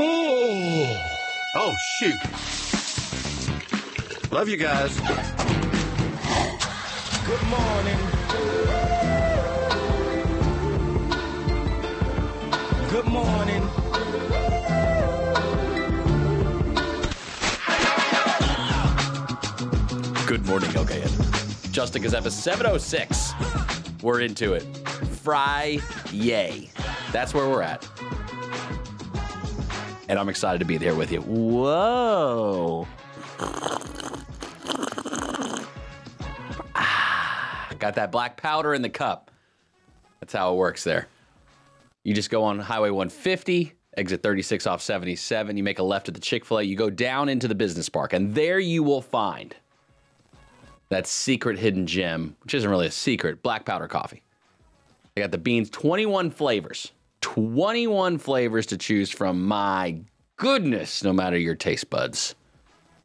Oh, oh shoot. Love you guys. Good morning. Good morning. Good morning, LKN. Justin Gazeppa, 706. We're into it. Fry yay. That's where we're at. And I'm excited to be there with you. Whoa. Ah, got that black powder in the cup. That's how it works there. You just go on Highway 150, exit 36 off 77. You make a left at the Chick fil A. You go down into the business park, and there you will find that secret hidden gem, which isn't really a secret, black powder coffee. They got the beans, 21 flavors. 21 flavors to choose from. My goodness, no matter your taste buds.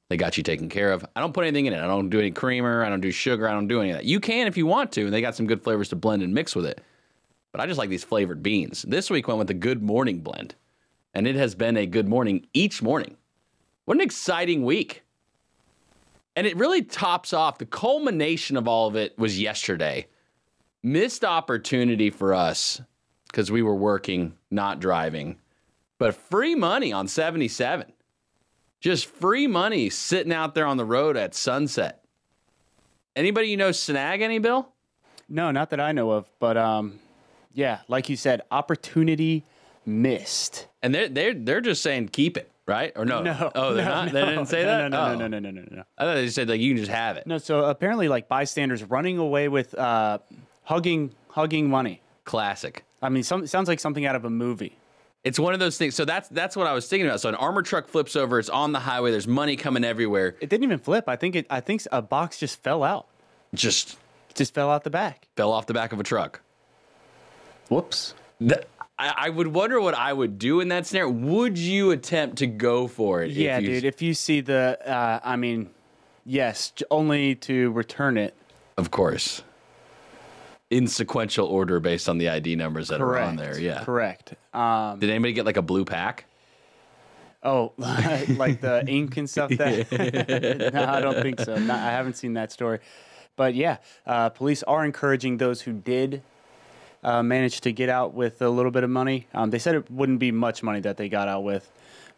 They got you taken care of. I don't put anything in it. I don't do any creamer. I don't do sugar. I don't do any of that. You can if you want to, and they got some good flavors to blend and mix with it. But I just like these flavored beans. This week went with the Good Morning blend, and it has been a good morning each morning. What an exciting week! And it really tops off the culmination of all of it was yesterday. Missed opportunity for us because we were working, not driving, but free money on 77. Just free money sitting out there on the road at sunset. Anybody you know snag any, Bill? No, not that I know of, but um, yeah, like you said, opportunity missed. And they're they're they're just saying keep it, right? Or no? No, Oh, they're no, not. They no, didn't say no, that. No, Oh. no, no, no, no, no, no. I thought they said like you can just have it. No, so apparently, like bystanders running away with uh, hugging, hugging money. Classic. I mean, some, sounds like something out of a movie. It's one of those things. So that's that's what I was thinking about. So an armor truck flips over. It's on the highway. There's money coming everywhere. It didn't even flip. I think it. I think a box just fell out. Just It just fell out the back. fell off the back of a truck. Whoops. Th- I, I would wonder what I would do in that scenario. Would you attempt to go for it? if Yeah, you- dude. If you see the, uh, I mean, yes, only to return it. Of course. In sequential order based on the ID numbers that Correct. are on there. Yeah. Correct. Um, Did anybody get like a blue pack? oh, like the ink and stuff. That no, I don't think so. Not, I haven't seen that story. But yeah, uh, police are encouraging those who did uh, manage to get out with a little bit of money. Um, they said it wouldn't be much money that they got out with,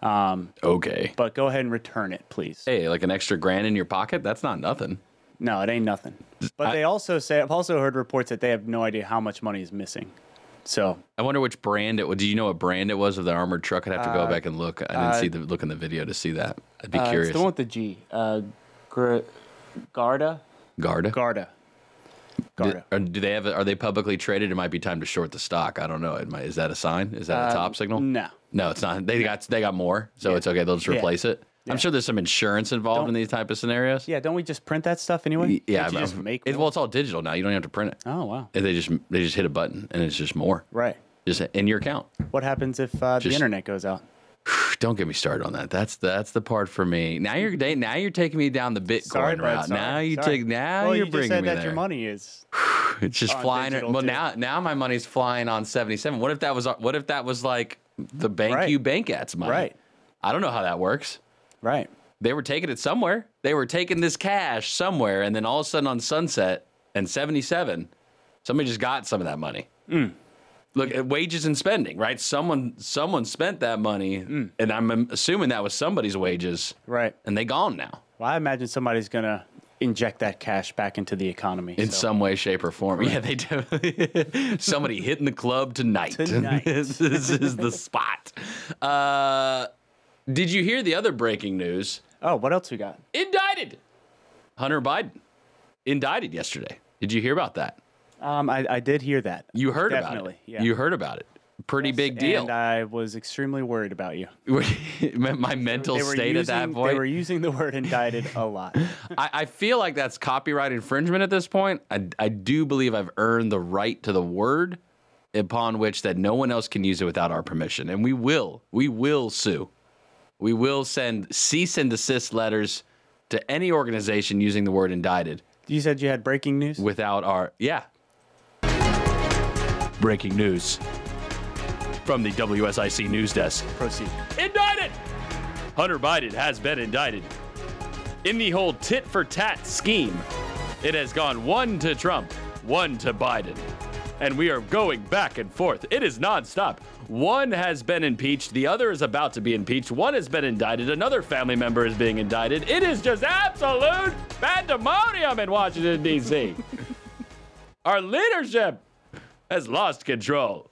um, Okay. but go ahead and return it, please. Hey, like an extra grand in your pocket? That's not nothing. No, it ain't nothing. But I- they also say I've also heard reports that they have no idea how much money is missing. So I wonder which brand it was. Do you know what brand it was of the armored truck? I'd have to go back and look. I didn't uh, see the look in the video to see that. I'd be uh, curious. it's the one with the G. Uh, Gr- Garda. Garda? Garda. Garda. Or do they have? Are they publicly traded? It might be time to short the stock. I don't know. It might, is that a sign? Is that a top signal? No. No, it's not. They got they got more, so it's okay. They'll just Yeah. replace it. I'm sure there's some insurance involved Don't- in these type of scenarios. Yeah, don't we just print that stuff anyway? yeah. Just make it, well, it's all digital now. You don't have to print it. Oh wow. They just they just hit a button and it's just more, Right. just in your account. What happens if uh, the internet goes out? Don't get me started on that. That's that's the part for me. Now you're now you're taking me down the Bitcoin Sorry, route. sorry, now you sorry. take now well, you're you bringing just said me that there. your money is. It's just flying. Well, too. now now my money's flying on 77. What if that was what if that was like the bank Right. you bank at's money? Right. I don't know how that works. Right. They were taking it somewhere. They were taking this cash somewhere, and then all of a sudden on Sunset and 77, somebody just got some of that money. Hmm. Look at wages and spending, right? Someone someone spent that money, Hmm. and I'm assuming that was somebody's wages, Right. and they gone now Well, I imagine somebody's gonna inject that cash back into the economy. in so- some way, shape, or form. Yeah, they do. Somebody hitting the club tonight. Tonight. this is the spot. Uh, did you hear the other breaking news? Oh, what else we got? Indicted. Hunter Biden indicted yesterday. Did you hear about that? Um, I, I did hear that. You heard Definitely, about it. yeah. You heard about it. Pretty big deal. And I was extremely worried about you. My mental state using, at that point. They were using the word indicted a lot. I, I feel like that's copyright infringement at this point. I, I do believe I've earned the right to the word upon which that no one else can use it without our permission. And we will. We will sue. We will send cease and desist letters to any organization using the word indicted You said you had breaking news. without our yeah. Breaking news from the WSIC news desk. Proceed. Indicted. Hunter Biden has been indicted. In the whole tit for tat scheme, it has gone one to Trump, one to Biden. And we are going back and forth. It is nonstop. One has been impeached, the other is about to be impeached, one has been indicted, another family member is being indicted. It is just absolute pandemonium in Washington, D.C. Our leadership has lost control.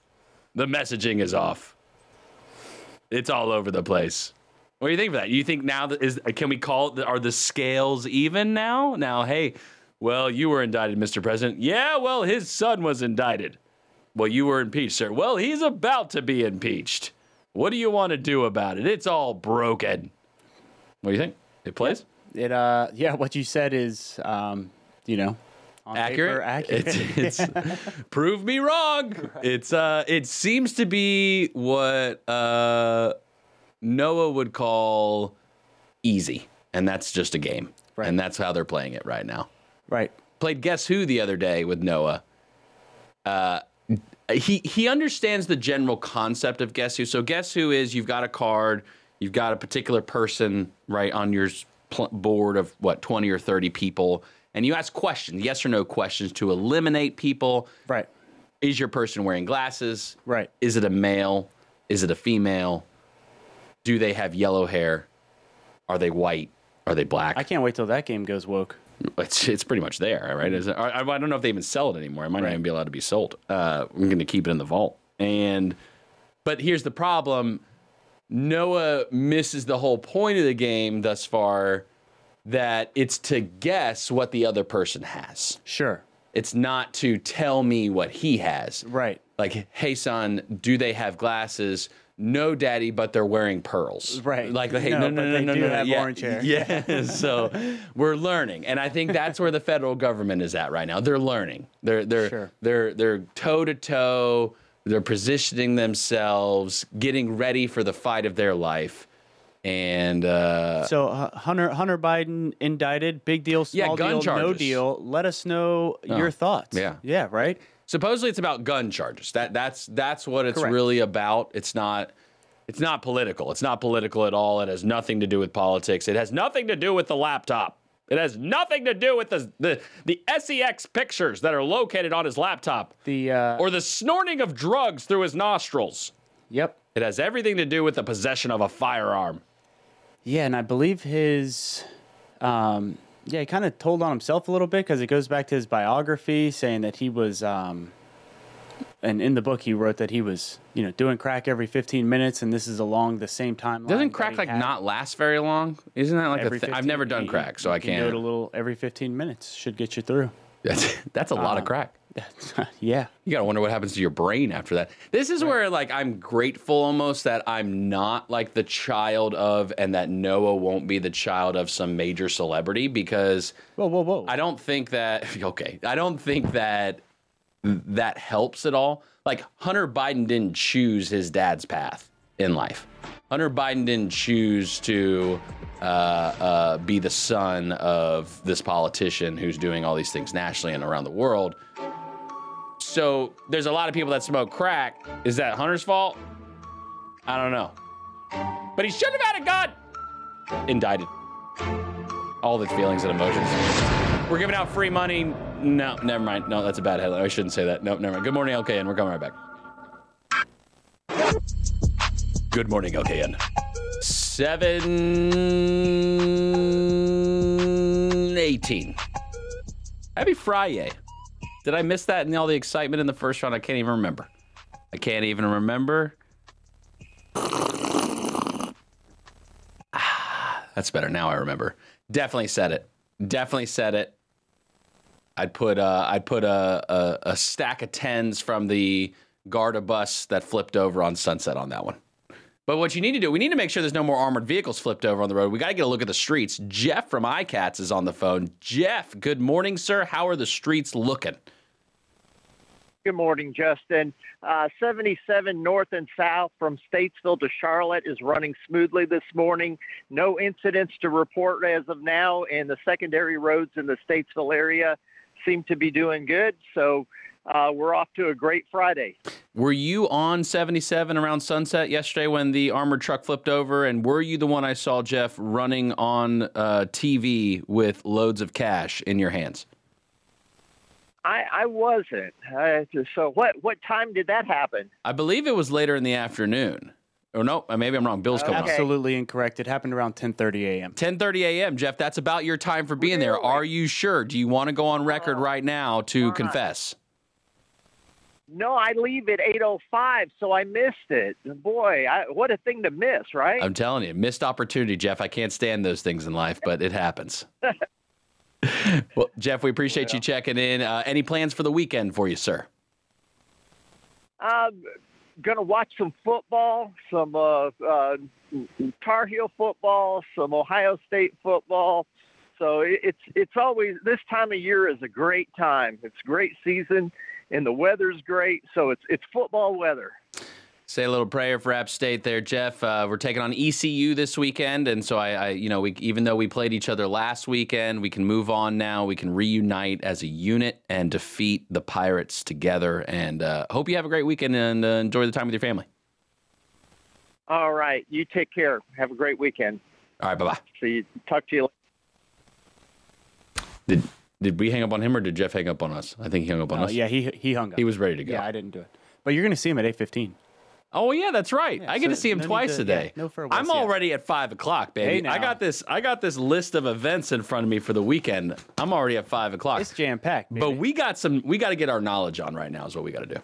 The messaging is off. It's all over the place. What do you think of that? You think now that is can we call it are the scales even now? Now, hey, well, you were indicted, Mr. President. Yeah, well, his son was indicted. Well, you were impeached, sir. Well, he's about to be impeached. What do you want to do about it? It's all broken. What do you think? It plays? It uh yeah, what you said is um, you know, accurate. paper, accurate. It's, it's prove me wrong. It's uh, it seems to be what uh, Noah would call easy, and that's just a game, Right. and that's how they're playing it right now. Right. Played Guess Who the other day with Noah. Uh, he he understands the general concept of Guess Who. So Guess Who is you've got a card, you've got a particular person right on your pl- board of what twenty or thirty people, and you ask questions, yes or no questions to eliminate people. Right. Is your person wearing glasses? Right. Is it a male? Is it a female? Do they have yellow hair? Are they white? Are they black? I can't wait till that game goes woke. It's it's pretty much there, right? Is it, I, I don't know if they even sell it anymore. It might not even be allowed to be sold. Uh, I'm going to keep it in the vault. And but here's the problem: Noah misses the whole point of the game thus far. That it's to guess what the other person has. Sure. It's not to tell me what he has. Right. Like, hey son, do they have glasses? No, daddy, but they're wearing pearls. Right. Like, hey, No, no, no, no, they no, no, have yeah, orange hair. Yeah. so we're learning, and I think that's where the federal government is at right now. They're learning. They're they're Sure. they're they're toe to toe. They're positioning themselves, getting ready for the fight of their life, and uh, So uh, Hunter Hunter Biden indicted, big deal, Yeah, small gun deal, no deal. Let us know your thoughts. yeah. Yeah, right? Supposedly it's about gun charges. That that's that's what it's Correct. really about. It's not it's not political. It's not political at all. It has nothing to do with politics. It has nothing to do with the laptop. It has nothing to do with the the, the SEX pictures that are located on his laptop The uh or the snorting of drugs through his nostrils. Yep. It has everything to do with the possession of a firearm. Yeah, and I believe his um yeah, he kind of told on himself a little bit because it goes back to his biography saying that he was um and in the book he wrote that he was, you know, doing crack every 15 minutes and this is along the same timeline. Doesn't crack like had not last very long? Isn't that like a every thing? I've never done you- crack, so I can't. do it a little every 15 minutes should get you through. That's that's a lot of crack. yeah. You gotta wonder what happens to your brain after that. This is where like I'm grateful almost that I'm not like the child of and that Noah won't be the child of some major celebrity because Whoa, whoa, whoa. I don't think that okay. I don't think that that helps at all. Like Hunter Biden didn't choose his dad's path in life. Hunter Biden didn't choose to uh, uh, be the son of this politician who's doing all these things nationally and around the world. So there's a lot of people that smoke crack. Is that Hunter's fault? I don't know. But he should have had a gun. Indicted. All the feelings and emotions. We're giving out free money. No, never mind. No, that's a bad headline. I shouldn't say that. No, never mind. Good morning, LKN. We're coming right back. Good morning, LKN. 718. Happy Friday. Did I miss that in all the excitement in the first round? I can't even remember. I can't even remember. Ah, that's better. Now I remember. Definitely said it. Definitely said it. I'd put uh, I'd put a, a a stack of tens from the Garda bus that flipped over on Sunset on that one. But what you need to do, we need to make sure there's no more armored vehicles flipped over on the road. We got to get a look at the streets. Jeff from iCats is on the phone. Jeff, good morning, sir. How are the streets looking? Good morning, Justin. Uh, 77 north and south from Statesville to Charlotte is running smoothly this morning. No incidents to report as of now, and the secondary roads in the Statesville area seem to be doing good. So uh, we're off to a great Friday. Were you on 77 around sunset yesterday when the armored truck flipped over? And were you the one I saw, Jeff, running on uh, TV with loads of cash in your hands? I, I wasn't. Uh, so what what time did that happen? I believe it was later in the afternoon. Oh no, maybe I'm wrong. Bill's coming. Okay. Absolutely incorrect. It happened around 10:30 a.m. 10:30 a.m. Jeff, that's about your time for being there. Are you sure? Do you want to go on record right now to right. confess? No, I leave at 8:05, so I missed it. Boy, I, what a thing to miss, right? I'm telling you, missed opportunity, Jeff. I can't stand those things in life, but it happens. well, Jeff, we appreciate you checking in. Uh, any plans for the weekend for you, sir? I'm gonna watch some football, some uh, uh, Tar Heel football, some Ohio State football. So it's it's always this time of year is a great time. It's a great season, and the weather's great. So it's it's football weather. Say a little prayer for App State there, Jeff. Uh, we're taking on ECU this weekend, and so I, I, you know, we even though we played each other last weekend, we can move on now. We can reunite as a unit and defeat the Pirates together. And uh, hope you have a great weekend and uh, enjoy the time with your family. All right, you take care. Have a great weekend. All right, bye bye. See you. Talk to you. later. Did did we hang up on him or did Jeff hang up on us? I think he hung up on Uh, us. yeah, he he hung up. he was ready to go. Yeah, I didn't do it. But you're going to see him at 8:15. Oh yeah, that's right. Yeah, I get so to see him no twice to- a day. yeah, no farewells, I'm yeah. already at five o'clock, baby. Hey, I got this. I got this list of events in front of me for the weekend. I'm already at five o'clock. It's jam packed. but we got some. We got to get our knowledge on right now. Is what we got to do.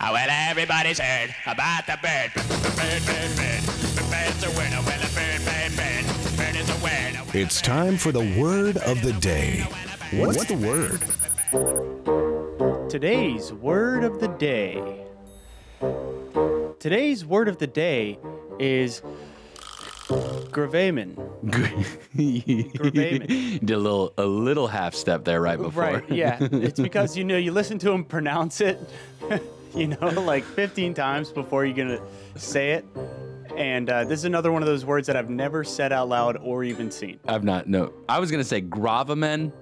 Oh, well, everybody's heard about the bird. Bird, bird, bird. The bird's a winner. Well, a bird, bird, bird. Bird is a winner. It's time for the word of the day. What's the word? Today's word of the day. Today's word of the day is gravamen. Gravamen. Did a little a little half step there right before. Right, yeah. It's because you know you listen to him pronounce it, you know, like 15 times before you're going to say it. And uh, this is another one of those words that I've never said out loud or even seen. I've not. No, I was gonna say gravamen.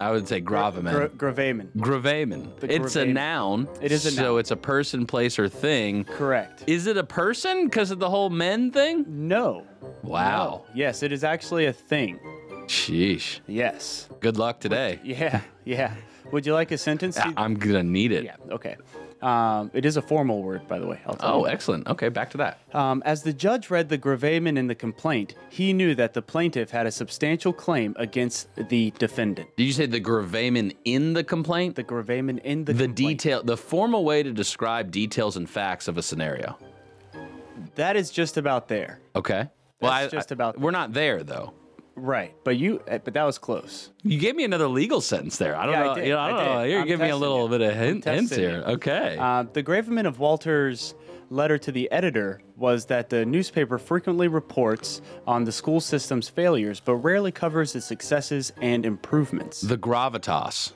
I would say gravamen. Gra- gravamen. gravamen. The It's a noun. It is a noun. So it's a person, place, or thing. Correct. Is it a person because of the whole men thing? No. Wow. Yes, it is actually a thing. Sheesh. Yes. Good luck today. Yeah, yeah. Would you like a sentence? I- I'm gonna need it. yeah, okay. Um, it is a formal word, by the way. I'll tell Oh, excellent. Okay, back to that. Um, as the judge read the gravamen in the complaint, he knew that the plaintiff had a substantial claim against the defendant. Did you say the gravamen in the complaint? The gravamen in the The complaint. detail, the formal way to describe details and facts of a scenario. That is just about there. Okay. Well, That's I- just I- about- We're not there though. Right. But you, uh, but that was close. You gave me another legal sentence there. I don't Yeah, I know. did. You know, I I don't know. did. You're I'm giving me a little you. bit of hint, hints here. you. Okay. Uh, the gravamen of Walter's letter to the editor was that the newspaper frequently reports on the school system's failures, but rarely covers its successes and improvements. the gravitas.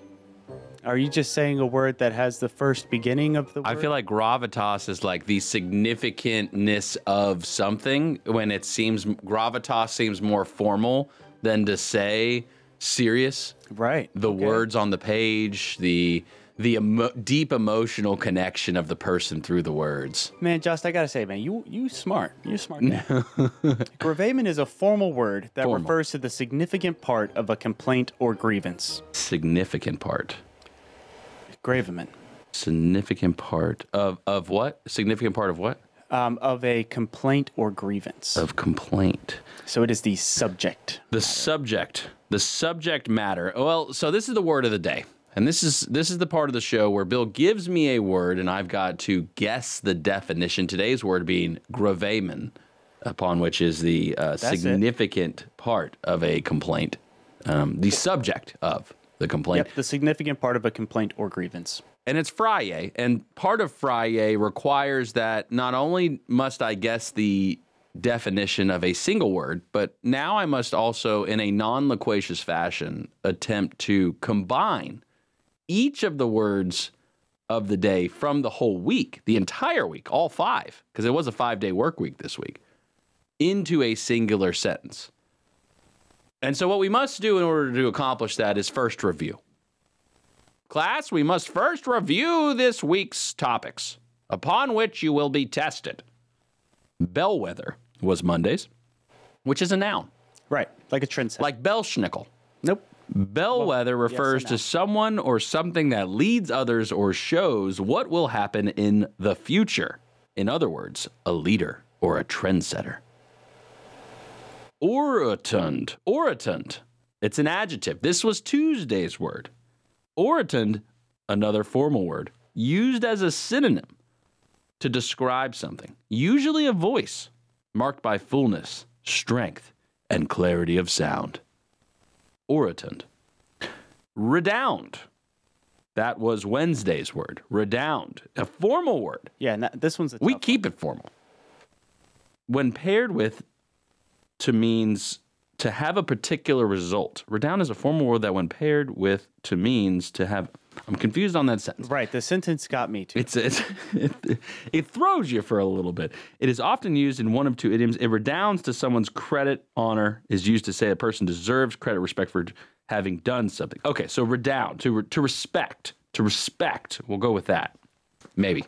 Are you just saying a word that has the first beginning of the word? I feel like gravitas is like the significantness of something when it seems gravitas seems more formal than to say serious. right. The okay. words on the page, the the emo- deep emotional connection of the person through the words. Man, Just, I gotta say, man, you you smart. You smart man. gravamen is a formal word that Formal. refers to the significant part of a complaint or grievance. Significant part. Gravamen. Significant part of of what? Significant part of what? Um, of a complaint or grievance. Of complaint. so it is the subject. The subject, the subject matter. Well, so this is the word of the day. And this is this is the part of the show where Bill gives me a word and I've got to guess the definition. Today's word being gravamen, upon which is the uh, it. significant part of a complaint, um, the subject of the complaint. Yep, the significant part of a complaint or grievance. And it's Friday, and part of Friday requires that not only must I guess the definition of a single word, but now I must also, in a non loquacious fashion, attempt to combine each of the words of the day from the whole week, the entire week, all five, because it was a five day work week this week, into a singular sentence. And so, what we must do in order to accomplish that is first review Class, we must first review this week's topics, upon which you will be tested. Bellwether was Mondays, which is a noun, Right. Like a trendsetter. like Belsnickel. nope. Bellwether refers and to someone or something that leads others or shows what will happen in the future. In other words, a leader or a trendsetter. Orotund. Orotund. It's an adjective. This was Tuesday's word. Orotund, another formal word, used as a synonym to describe something, usually a voice marked by fullness, strength, and clarity of sound. Orotund. Redound. That was Wednesday's word. Redound. A formal word. Yeah, and that, this one's a We keep it formal. When paired with to means to have a particular result. Redound is a formal word that when paired with to means to have I'm confused on that sentence. Right. The sentence got me too. It's, it's it, it throws you for a little bit. It is often used in one of two idioms. It redounds to someone's credit, honor is used to say a person deserves credit, respect for having done something. Okay, so redound to to respect, to respect. We'll go with that, maybe.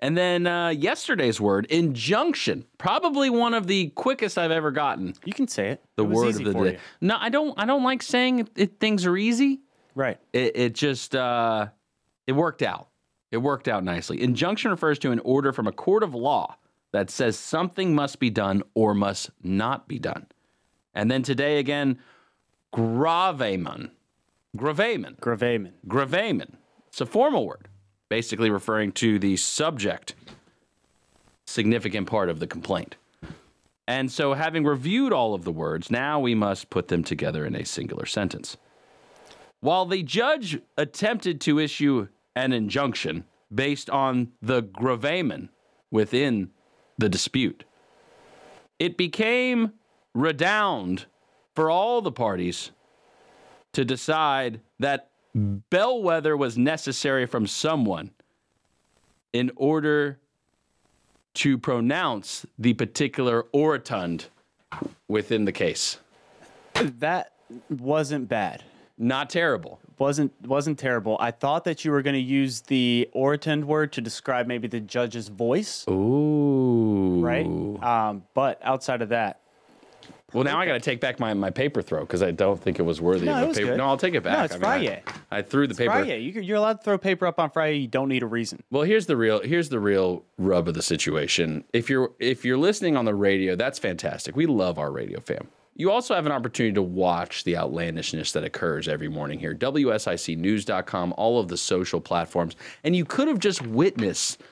And then uh, yesterday's word, injunction, probably one of the quickest I've ever gotten. you can say it. The It word of the day. you. No, I don't. I don't like saying it, it, things are easy Right. it, it just uh, it worked out. It worked out nicely. Injunction refers to an order from a court of law that says something must be done or must not be done. And then today again, gravamen, gravamen, Gravamen. gravamen. It's a formal word, basically referring to the subject, significant part of the complaint. And so, having reviewed all of the words, now we must put them together in a singular sentence. While the judge attempted to issue an injunction based on the gravamen within the dispute, it became redound for all the parties to decide that bellwether was necessary from someone in order to pronounce the particular orotund within the case. That wasn't bad. Not terrible. wasn't wasn't terrible. I thought that you were going to use the orotund word to describe maybe the judge's voice, Ooh. right? Um, but outside of that, Well, now I got to take back my, my paper throw because I don't think it was worthy No, of it a was paper. good. No, I'll take it back. No, it's I I- Friday. I, threw the paper. Friday, you, can- you're allowed to throw paper up on Friday. You don't need a reason. Well, here's the real here's the real rub of the situation. If you're if you're listening on the radio, that's fantastic. We love our radio fam. You also have an opportunity to watch the outlandishness that occurs every morning here. WSICnews.com, all of the social platforms, and you could have just witnessed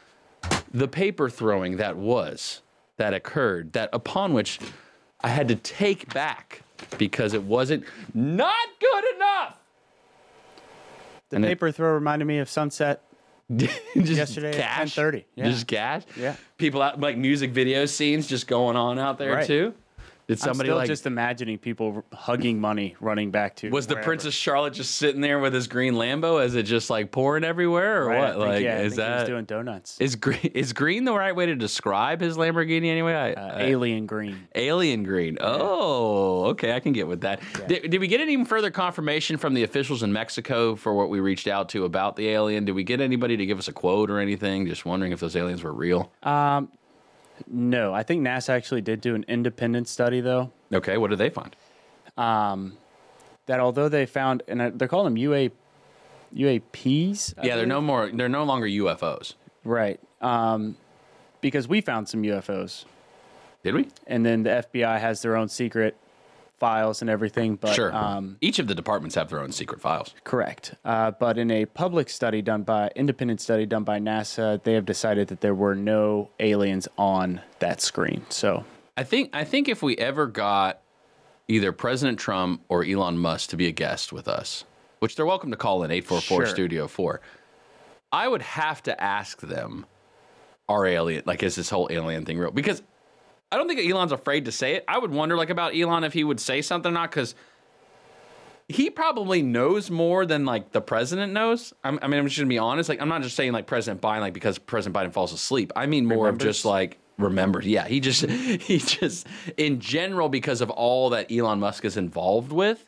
the paper throwing that was that occurred that upon which I had to take back because it wasn't not good enough. The And it- paper throw reminded me of Sunset. just Yesterday at cash, 10:30, yeah. Just cash. Yeah. People out like music video scenes just going on out there Right. too. Did somebody I'm still like just imagining people hugging money running back to. was the. Princess Charlotte just sitting there with his green Lambo? Is it just like pouring everywhere or Right, I what? think, like yeah, I is think he was that doing donuts? is green is green the right way to describe his Lamborghini anyway? I, Uh, I- alien green. Alien green. Oh, okay. I can get with that. Did, did we get any further confirmation from the officials in Mexico for what we reached out to about the alien? Did we get anybody to give us a quote or anything? Just wondering if those aliens were real. Um, no, I think NASA actually did do an independent study though. Okay. What did they find? Um, that although they found and uh, they're calling them UA, UAPs. I Yeah, they're no more. They're no longer UFOs. right. Um, because we found some UFOs, Did we? and then the FBI has their own secret files and everything. But sure. um, Each of the departments have their own secret files. Correct. Uh, but in a public study done by independent study done by NASA, they have decided that there were no aliens on that screen. So I think. I think if we ever got either President Trump or Elon Musk to be a guest with us, which they're welcome to call in eight four four Sure. Studio Four, I would have to ask them, "Are alien like is this whole alien thing real?" Because I don't think Elon's afraid to say it. I would wonder like about Elon if he would say something or not because he probably knows more than like the president knows. I'm, I mean, I'm just gonna be honest. Like, I'm not just saying like President Biden, like because President Biden falls asleep. I mean more of just like remembers. Yeah, he just he just in general because of all that Elon Musk is involved with.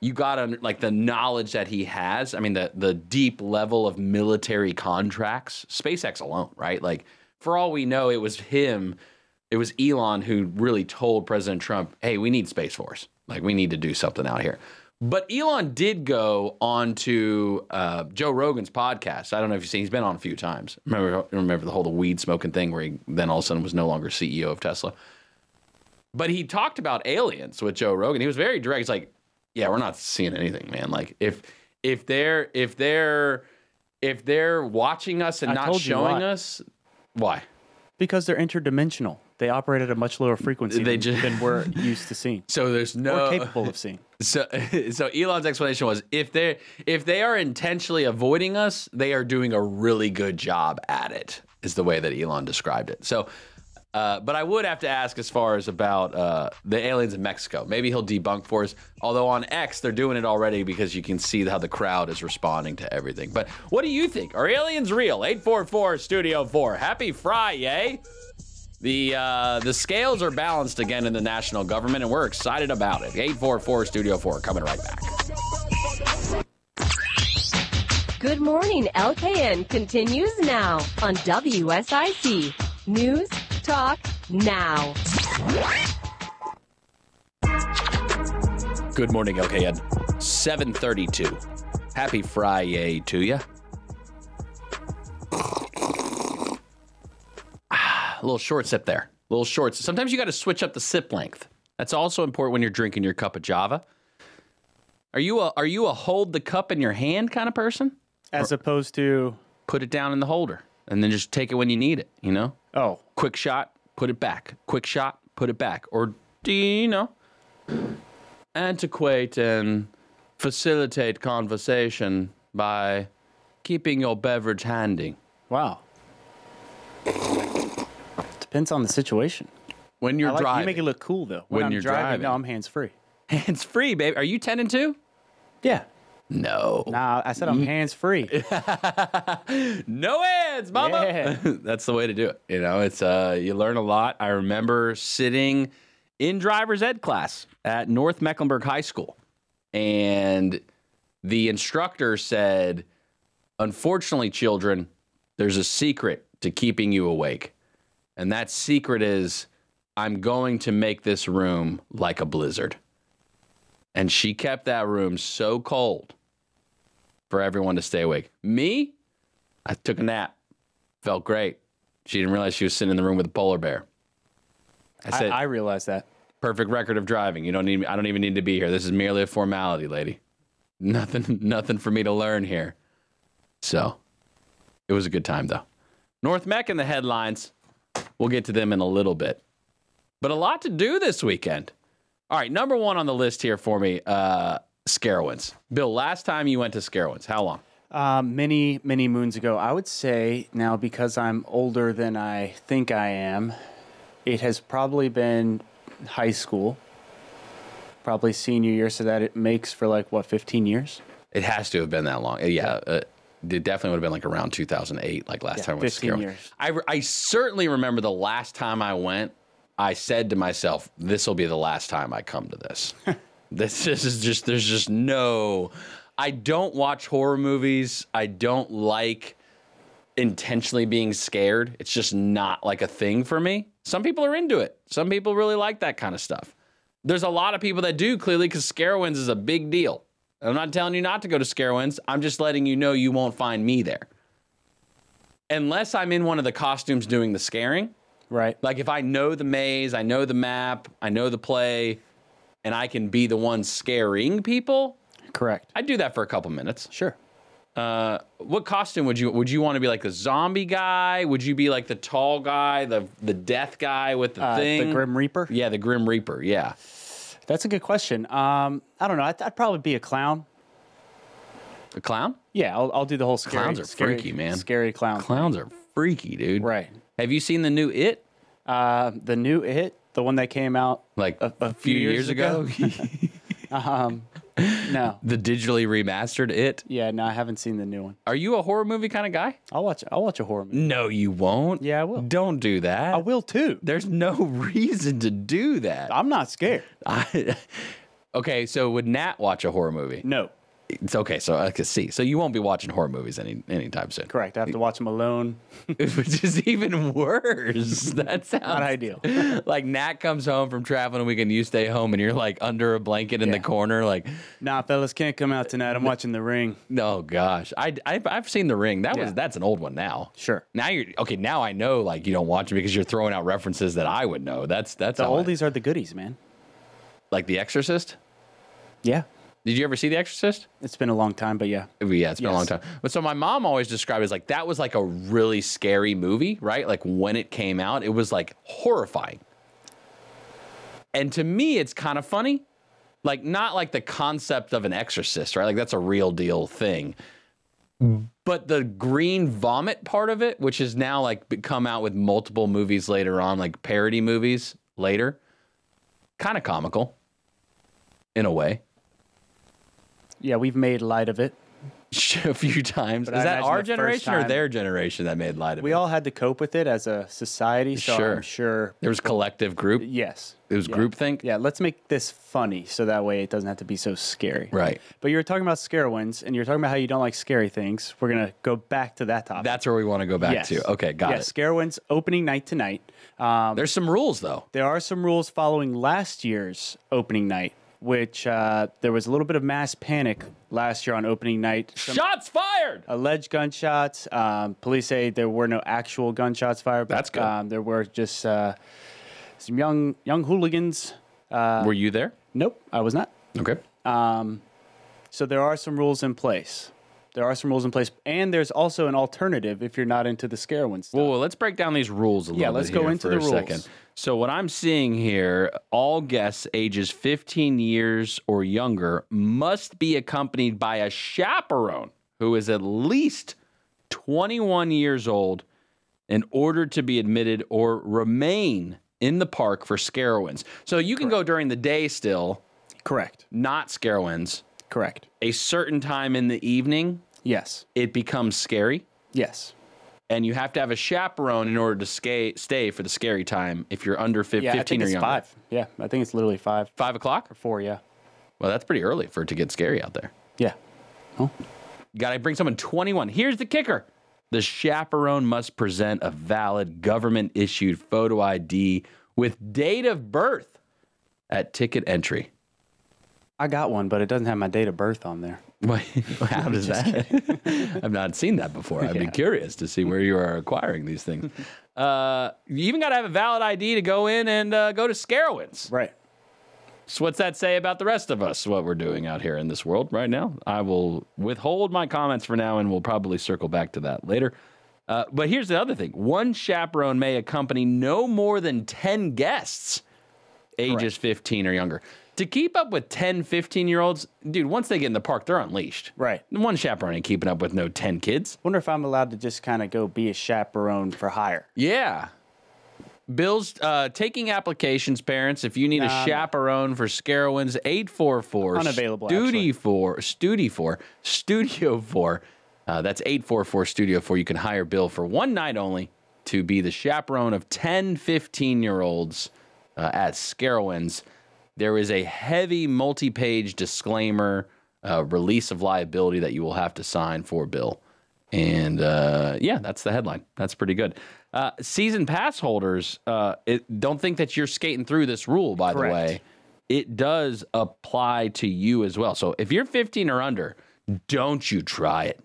you got to like the knowledge that he has. I mean, the the deep level of military contracts, SpaceX alone, right? Like, for all we know, it was him, it was Elon who really told President Trump, "Hey, we need Space Force. Like, we need to do something out here." But Elon did go on to uh, Joe Rogan's podcast. I don't know if you've seen; he's been on a few times. Remember, remember the whole the weed smoking thing, where he then all of a sudden was no longer CEO of Tesla. But he talked about aliens with Joe Rogan. He was very direct. He's like, "Yeah, we're not seeing anything, man. Like if if they're if they're if they're watching us and I not showing us, why? Because they're interdimensional. They operate at a much lower frequency They than, ju- than we're used to seeing So there's no or capable of seeing. So, so Elon's explanation was if they if they are intentionally avoiding us, they are doing a really good job at it. Is the way that Elon described it. So, uh, but I would have to ask as far as about uh, the aliens in Mexico. Maybe he'll debunk for us. Although on X they're doing it already because you can see how the crowd is responding to everything. But what do you think? Are aliens real? Eight four four Studio Four. Happy Friday. The uh, the scales are balanced again in the national government, and we're excited about it. 844 Studio 4 coming right back. Good morning, LKN continues now on WSIC. News, talk, now. Good morning, LKN. 732. Happy Friday to you. Ah, A little short sip there. A little short. Sometimes you got to switch up the sip length. That's also important when you're drinking your cup of Java. Are you a are you a hold the cup in your hand kind of person? As opposed to, Put it down in the holder and then just take it when you need it, you know? oh, quick shot, put it back. Quick shot, put it back. Or do you know, antiquate and facilitate conversation by keeping your beverage handy. wow. Depends on the situation. When you're I like, driving, you make it look cool though. When, When I'm you're driving, driving. no, I'm hands free. hands free, babe. Are you 10 and 2? Yeah. No. Nah, I said I'm hands free. No hands, mama. Yeah. That's the way to do it. You know, it's uh you learn a lot. I remember sitting in driver's ed class at North Mecklenburg High School. And the instructor said, "Unfortunately, children, there's a secret to keeping you awake. And that secret is I'm going to make this room like a blizzard." And she kept that room so cold for everyone to stay awake. Me, I took a nap. Felt great. She didn't realize she was sitting in the room with a polar bear. I I, said, I realized that. perfect record of driving. You don't need I don't even need to be here. This is merely a formality, lady. Nothing nothing for me to learn here. So, it was a good time though. North Mech in the headlines. We'll get to them in a little bit. But a lot to do this weekend. All right, number 1 on the list here for me, uh Scarowinds. Bill, last time you went to Scarowinds, how long? Um, many, many moons ago, I would say now because I'm older than I think I am, it has probably been high school, probably senior year, so that it makes for like what 15 years. It has to have been that long. Uh, Yeah, uh, it definitely would have been like around 2008, like last Yeah, time I went to 15 Scarowinds. years. I, re- I certainly remember the last time I went, I said to myself, this will be the last time I come to this. this, this is just, there's just no, I don't watch horror movies. I don't like intentionally being scared. It's just not like a thing for me. Some people are into it. Some people really like that kind of stuff. There's a lot of people that do clearly because Scarowinds is a big deal. I'm not telling you not to go to Scarowinds. I'm just letting you know you won't find me there. Unless I'm in one of the costumes doing the scaring. Right. Like if I know the maze, I know the map, I know the play, and I can be the one scaring people, Correct. I'd do that for a couple minutes. Sure. Uh, what costume would you would you want to be like the zombie guy? Would you be like the tall guy, the the death guy with the Uh, thing? the Grim Reaper. Yeah, the Grim Reaper. Yeah. That's a good question. Um, I don't know. I'd, I'd probably be a clown. A clown? Yeah, I'll, I'll do the whole scary. Clowns are scary- freaky, man. Scary clown. Clowns are freaky, dude. Right. Have you seen the new It? Uh, the new It, the one that came out Like a, a few years, ago? um No. the digitally remastered It? Yeah, no, I haven't seen the new one. Are you a horror movie kind of guy? I'll watch. I'll watch a horror movie. No, you won't. Yeah, I will. Don't do that. I will too. There's no reason to do that. I'm not scared. I, Okay, so would Nat watch a horror movie? No, It's okay, so I can see. So you won't be watching horror movies any anytime soon. correct. I have to watch them alone. Which is even worse. That sounds Not ideal. like Nat comes home from traveling a weekend, you stay home and you're like under a blanket in the corner, like, Nah, fellas, can't come out tonight. I'm watching The Ring. oh gosh. I, I've, I've seen The Ring. That was that's an old one now. Sure. Now you're okay. Now I know like you don't watch it because you're throwing out references that I would know. That's that's The how I- oldies are the goodies, man. like The Exorcist. Yeah, Did you ever see The Exorcist? it's been a long time, but yeah. Yeah, it's been a long time. But so my mom always described it as like that was like a really scary movie, right? Like when it came out, it was like horrifying. And to me, it's kind of funny. Like not like the concept of an exorcist, right? Like that's a real deal thing. But the green vomit part of it, which has now like come out with multiple movies later on, like parody movies later, kind of comical in a way. Yeah, we've made light of it. a few times. But Is I that imagine our the first generation or time- their generation that made light of it? We it? all had to cope with it as a society, so Sure. I'm sure. there was collective group. Yes. It was Yeah. groupthink. Yeah, let's make this funny so that way it doesn't have to be so scary. Right. But you were talking about Scarowinds, and you're talking about how you don't like scary things. We're going to go back to that topic. That's where we want to go back yes. to. Okay, got yes, it. Scarowinds opening night tonight. Um, There's some rules though. there are some rules following last year's opening night, which uh, there was a little bit of mass panic last year on opening night. Some Shots fired. alleged gunshots. Um, police say there were no actual gunshots fired. But, That's good. Um, there were just uh, some young young hooligans. Uh, Were you there? nope, I was not. Okay. So there are some rules in place. There are some rules in place, and there's also an alternative if you're not into the Scarowinds stuff. Well, let's break down these rules a little Yeah, bit let's go here into for the a rules. second. So what I'm seeing here, all guests ages 15 years or younger must be accompanied by a chaperone who is at least 21 years old in order to be admitted or remain in the park for Scarowinds. So you can go during the day still, Correct. not Scarowinds. Correct. A certain time in the evening, Yes. it becomes scary Yes. And you have to have a chaperone in order to sca- stay for the scary time if you're under fif- Yeah, 15 I think or it's younger. five. Yeah, I think it's literally five Five o'clock? or four. Yeah. Well, that's pretty early for it to get scary out there. Yeah. Oh. You got to bring someone 21. Here's the kicker the chaperone must present a valid government issued photo ID with date of birth at ticket entry. I got one, but it doesn't have my date of birth on there. Wait, How does that? I've not seen that before. I'd be curious to see where you are acquiring these things. Uh, you even got to have a valid ID to go in and uh, go to Scarowinds. Right. So what's that say about the rest of us, what we're doing out here in this world right now? I will withhold my comments for now and we'll probably circle back to that later. Uh, but here's the other thing one chaperone may accompany no more than 10 guests ages 15 or younger. To keep up with 10, 15 year olds, dude, once they get in the park, they're unleashed. Right. One chaperone ain't keeping up with no 10 kids. Wonder if I'm allowed to just kind of go be a chaperone for hire. Yeah. Bill's uh, taking applications, parents. If you need Nah, a chaperone for Scarowinds, 844 Unavailable, Studio 4, Studio 4, Studio 4. Uh, that's 844 Studio 4. You can hire Bill for one night only to be the chaperone of 10, 15 year olds uh, at Scarowinds. There is a heavy multi page disclaimer, uh, release of liability that you will have to sign for Bill. And uh, yeah, that's the headline. That's pretty good. Uh, season pass holders, uh, it, don't think that you're skating through this rule, by Correct. the way. It does apply to you as well. So if you're 15 or under, don't you try it.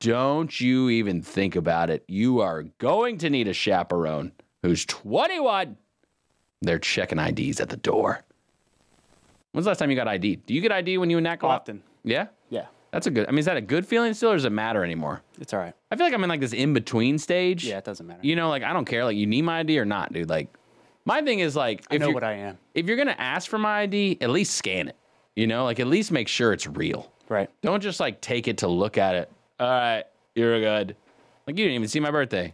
Don't you even think about it. You are going to need a chaperone who's 21. They're checking IDs at the door. When's the last time you got ID? Do you get ID when you and Nat go out? Often. Yeah? Yeah. That's a good. I mean, is that a good feeling still, or does it matter anymore? It's all right. I feel like I'm in like this in between stage. Yeah, it doesn't matter. You know, like I don't care. Like you need my ID or not, dude. Like my thing is like I know you're, what I am. if you're gonna ask for my ID, at least scan it. You know, like at least make sure it's real. Right. Don't just like take it to look at it. All right, you're good. Like you didn't even see my birthday.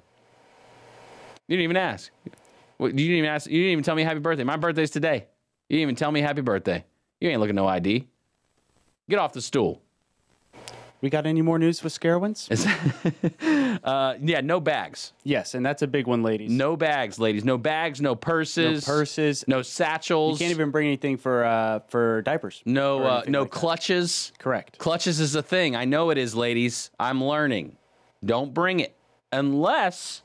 You didn't even ask. What, you didn't even ask. You didn't even tell me happy birthday. My birthday's today. You didn't even tell me happy birthday. You ain't looking no ID. Get off the stool. We got any more news with Scarowinds? Uh, yeah, no bags. yes, and that's a big one, ladies. No bags, ladies. No bags, no purses. No purses. No You can't even bring anything for uh, for diapers. no uh, no like that. clutches. Correct. Clutches is a thing. I know it is, ladies. I'm learning. Don't bring it unless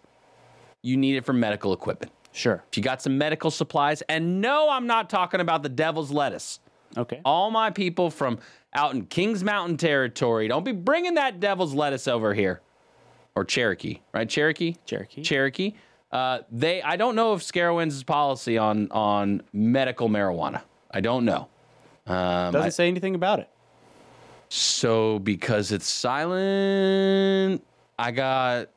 you need it for medical equipment. Sure. If you got some medical supplies, and no, I'm not talking about the devil's lettuce. Okay. All my people from out in Kings Mountain territory, don't be bringing that devil's lettuce over here. Or Cherokee, right? Cherokee? Cherokee. Cherokee. Uh, they, I don't know if Scarowinds' policy on on medical marijuana. I don't know. Um, Doesn't I- say anything about it. so because it's silent, I got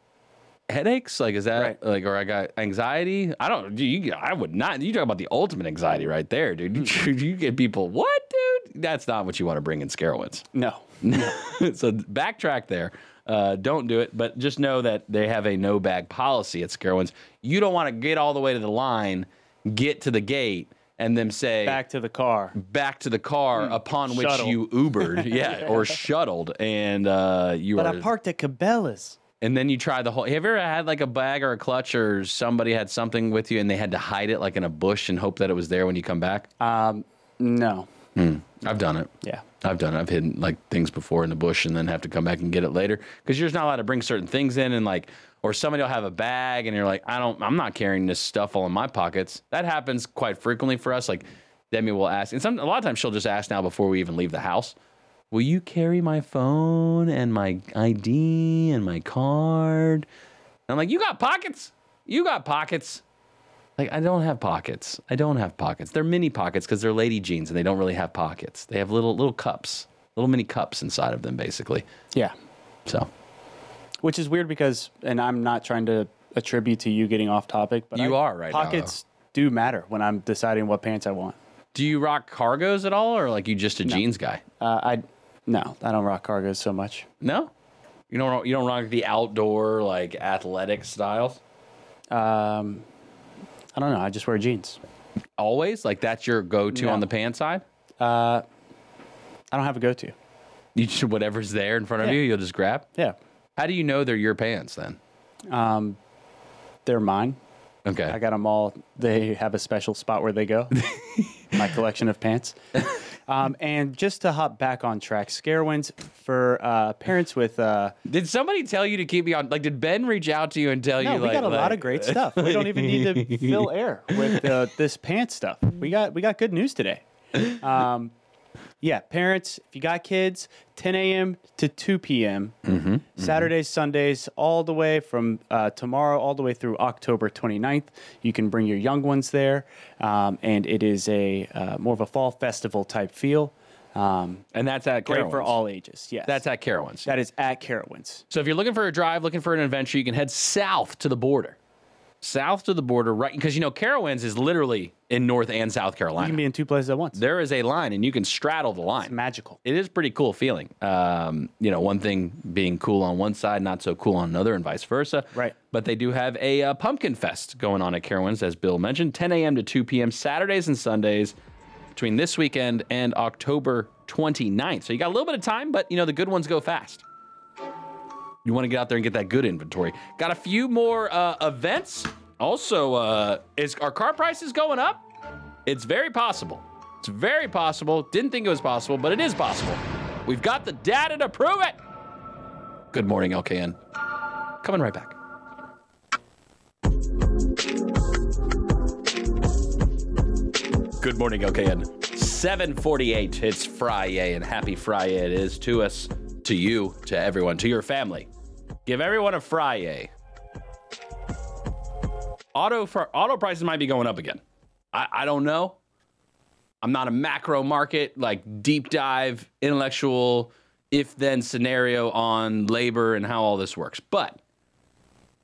headaches. Like, is that Right. like, or I got anxiety? I don't. dude, You, I would not. You talk about the ultimate anxiety right there, dude. You, you get people. What, dude? That's not what you want to bring in Scarowinds. No. so backtrack there. Uh, don't do it, but just know that they have a no bag policy at Scarowinds. You don't want to get all the way to the line, get to the gate, and then say Back to the car. back to the car upon which you Ubered, yeah, or shuttled, and uh, you were But are, I parked at Cabela's. And then you try the whole. Have you ever had like a bag or a clutch, or somebody had something with you and they had to hide it like in a bush and hope that it was there when you come back? Um, no. I've done it. Yeah. I've done it. I've hidden like things before in the bush and then have to come back and get it later because you're just not allowed to bring certain things in and like, or somebody will have a bag and you're like, I don't, I'm not carrying this stuff all in my pockets. That happens quite frequently for us. Like, Demi will ask, and some a lot of times she'll just ask now before we even leave the house. Will you carry my phone and my ID and my card? And I'm like, you got pockets. You got pockets. Like I don't have pockets. I don't have pockets. They're mini pockets because they're lady jeans and they don't really have pockets. They have little little cups, little mini cups inside of them, basically. Yeah. So Which is weird because, and I'm not trying to attribute to you getting off topic, but You I- are right now, Pockets do matter when I'm deciding what pants I want. do you rock cargos at all, or like you just a jeans guy? Uh, I no, I don't rock cargos so much. No, you don't. You don't rock the outdoor like athletic styles. Um, I don't know. I just wear jeans. Always like that's your go-to No. on the pants side. Uh, I don't have a go-to. You just whatever's there in front of Yeah. you, you'll just grab. Yeah. How do you know they're your pants then? Um, they're mine. Okay. I got them all. They have a special spot where they go. My collection of pants. Um, and just to hop back on track, Scarowinds for uh, parents with. Uh, Did somebody tell you to keep me on? Like, did Ben reach out to you and tell no, you? we like, got a lot of great stuff. We don't even need to fill air with uh, this pants stuff. We got we got good news today. Um, yeah, parents, if you got kids, 10 a.m. to 2 p.m. Saturdays, Sundays, all the way from uh, tomorrow all the way through October 29th. You can bring your young ones there, um, and it is a uh, more of a fall festival type feel. Um, And that's at great for all ages. Yes, That's at Carowinds. that is at Carowinds. So if you're looking for a drive, looking for an adventure, you can head south to the border. South to the border, right? Because you know Carowinds is literally in North and South Carolina. You can be in two places at once. there is a line, and you can straddle the line. Magical. It is pretty cool feeling. Um, you know, one thing being cool on one side, not so cool on another, and vice versa. Right. But they do have a uh, pumpkin fest going on at Carowinds, as Bill mentioned, 10 a.m. to 2 p.m. Saturdays and Sundays between this weekend and October 29th. So you got a little bit of time, but you know the good ones go fast. You want to get out there and get that good inventory. Got a few more uh, events. Also, uh, is our car prices going up? It's very possible. It's very possible. Didn't think it was possible, but it is possible. We've got the data to prove it. Good morning, LKN. Coming right back. Good morning, LKN. 748. It's Friday, and happy Friday it is to us, to you, to everyone, to your family. Give everyone a Friday. Auto for auto prices might be going up again. I, I don't know. I'm not a macro market, like deep dive, intellectual, if then scenario on labor and how all this works. But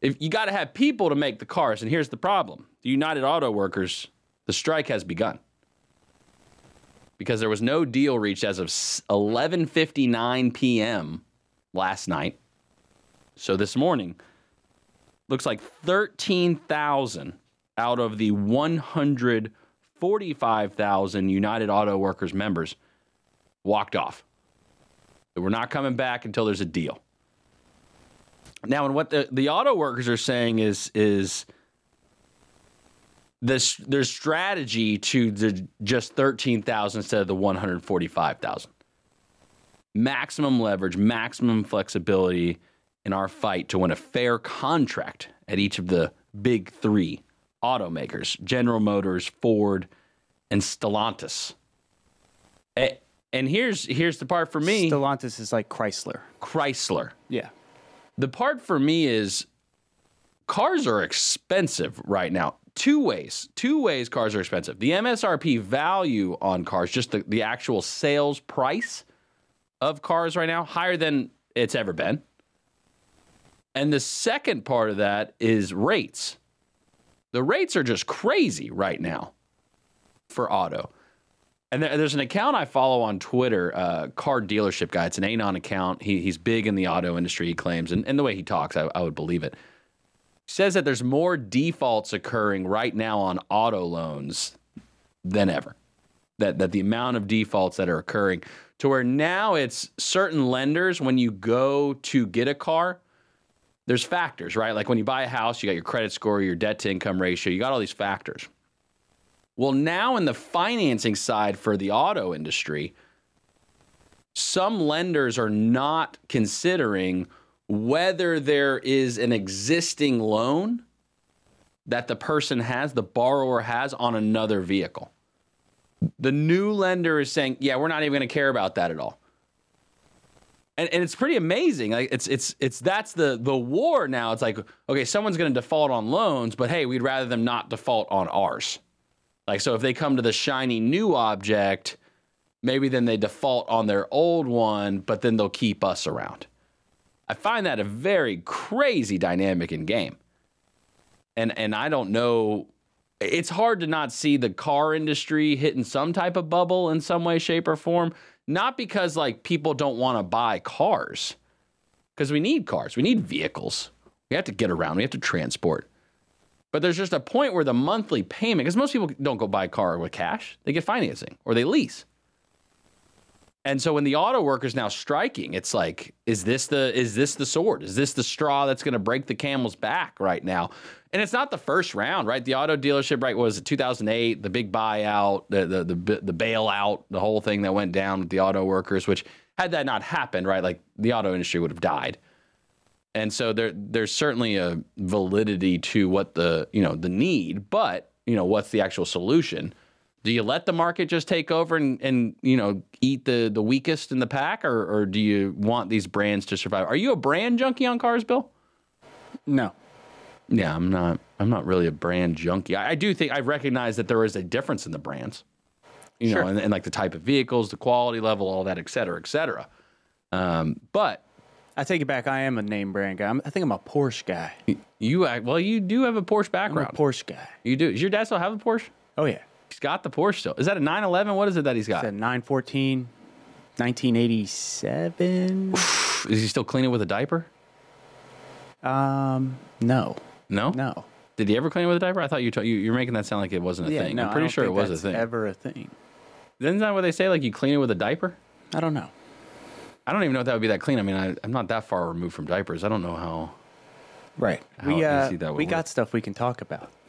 if you got to have people to make the cars, and here's the problem the United Auto Workers, the strike has begun because there was no deal reached as of 11:59 p.m. last night. So this morning, looks like 13,000 out of the 145,000 United Auto Workers members walked off. We're not coming back until there's a deal. Now, and what the, the auto workers are saying is is this their strategy to the just thirteen thousand instead of the one hundred forty five thousand. Maximum leverage, maximum flexibility in our fight to win a fair contract at each of the big three automakers: General Motors, Ford, and Stellantis. A- And here's here's the part for me: Stellantis is like Chrysler. Chrysler. Yeah. The part for me is cars are expensive right now. Two ways. Two ways cars are expensive. The MSRP value on cars, just the, the actual sales price of cars right now, higher than it's ever been. And the second part of that is rates. The rates are just crazy right now for auto. And there, there's an account I follow on Twitter, uh, Car Dealership Guy. It's an Anon account. He, he's big in the auto industry, he claims. And, and the way he talks, I, I would believe it. Says that there's more defaults occurring right now on auto loans than ever. That, that the amount of defaults that are occurring to where now it's certain lenders, when you go to get a car, there's factors, right? Like when you buy a house, you got your credit score, your debt to income ratio, you got all these factors. Well, now in the financing side for the auto industry, some lenders are not considering whether there is an existing loan that the person has, the borrower has on another vehicle. The new lender is saying, yeah, we're not even going to care about that at all. And, and it's pretty amazing. Like it's it's it's that's the the war now. It's like okay, someone's going to default on loans, but hey, we'd rather them not default on ours. Like, so if they come to the shiny new object, maybe then they default on their old one, but then they'll keep us around. I find that a very crazy dynamic in game. And and I don't know it's hard to not see the car industry hitting some type of bubble in some way shape or form, not because like people don't want to buy cars. Cuz we need cars. We need vehicles. We have to get around. We have to transport. But there's just a point where the monthly payment, because most people don't go buy a car with cash, they get financing or they lease. And so when the auto workers now striking, it's like, is this the is this the sword? Is this the straw that's going to break the camel's back right now? And it's not the first round, right? The auto dealership, right, was it 2008, the big buyout, the the the, the bailout, the whole thing that went down with the auto workers. Which had that not happened, right, like the auto industry would have died and so there there's certainly a validity to what the you know the need but you know what's the actual solution do you let the market just take over and, and you know eat the the weakest in the pack or, or do you want these brands to survive are you a brand junkie on cars bill No. yeah i'm not i'm not really a brand junkie i, I do think i recognize that there is a difference in the brands you Sure. know and, and like the type of vehicles the quality level all that et cetera et cetera um, but I take it back. I am a name brand guy. I'm, I think I'm a Porsche guy. you act well you do have a porsche I'm a background Porsche guy. You do. Does your dad still have a Porsche? Oh yeah. He's got the Porsche still. Is that a 911? What is it that he's got? It's a 914, 1987. Is he still cleaning with a diaper? um, no, No. no. Did he ever clean it with a diaper? I thought you t- you you're making that sound like it wasn't a Yeah, thing. no, I'm pretty sure it was a thing. Ever a thing? Isn't that what they say? Like you clean it with a diaper? I don't know. I don't even know if that would be that clean. I mean, I, I'm not that far removed from diapers. I don't know how. Right. How we uh, easy that would we got stuff we can talk about.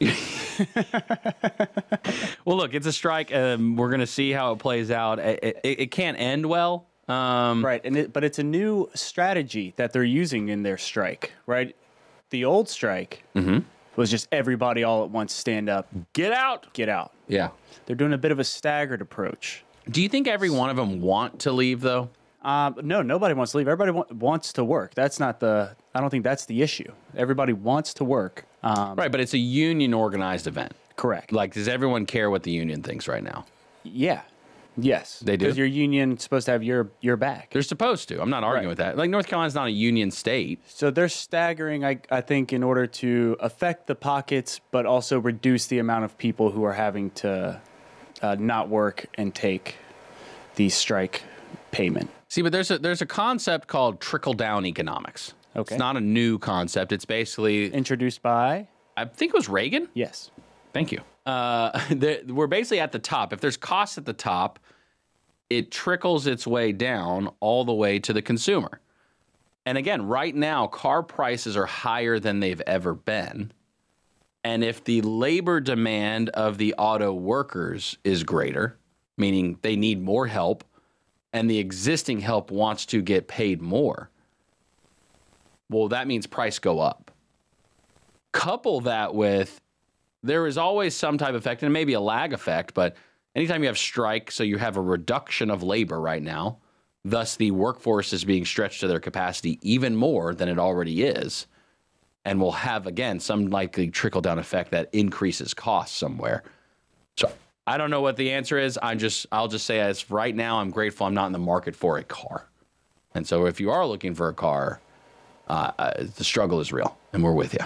Well, look, it's a strike. Um, we're gonna see how it plays out. It, it, it can't end well. Um, Right, and it, but it's a new strategy that they're using in their strike. Right, the old strike Mm-hmm. was just everybody all at once stand up, Get out. get out. Yeah. They're doing a bit of a staggered approach. Do you think every one of them want to leave though? Um, no, nobody wants to leave. Everybody wa- wants to work. That's not the. I don't think that's the issue. Everybody wants to work. Um, Right, but it's a union organized event. correct. Like, does everyone care what the union thinks right now? yeah, yes, They do? because your union's supposed to have your your back. They're supposed to. I'm not arguing Right. with that. Like North Carolina's not a union state. So they're staggering, I, I think, in order to affect the pockets, but also reduce the amount of people who are having to uh, not work and take the strike payment. See, but there's a there's a concept called trickle down economics. Okay. It's not a new concept. It's basically Introduced by I think it was Reagan. yes, Thank you. Uh, the, we're basically at the top. If there's costs at the top, it trickles its way down all the way to the consumer. And again, right now, car prices are higher than they've ever been. And if the labor demand of the auto workers is greater, meaning they need more help, and the existing help wants to get paid more, well, that means price go up. Couple that with there is always some type of effect, and maybe a lag effect, but anytime you have strike, so you have a reduction of labor right now, thus the workforce is being stretched to their capacity even more than it already is, and will have again some likely trickle down effect that increases costs somewhere. So I don't know what the answer is. I'm just I'll just say as right now I'm grateful I'm not in the market for a car. And so if you are looking for a car, uh, uh, the struggle is real, and we're with you.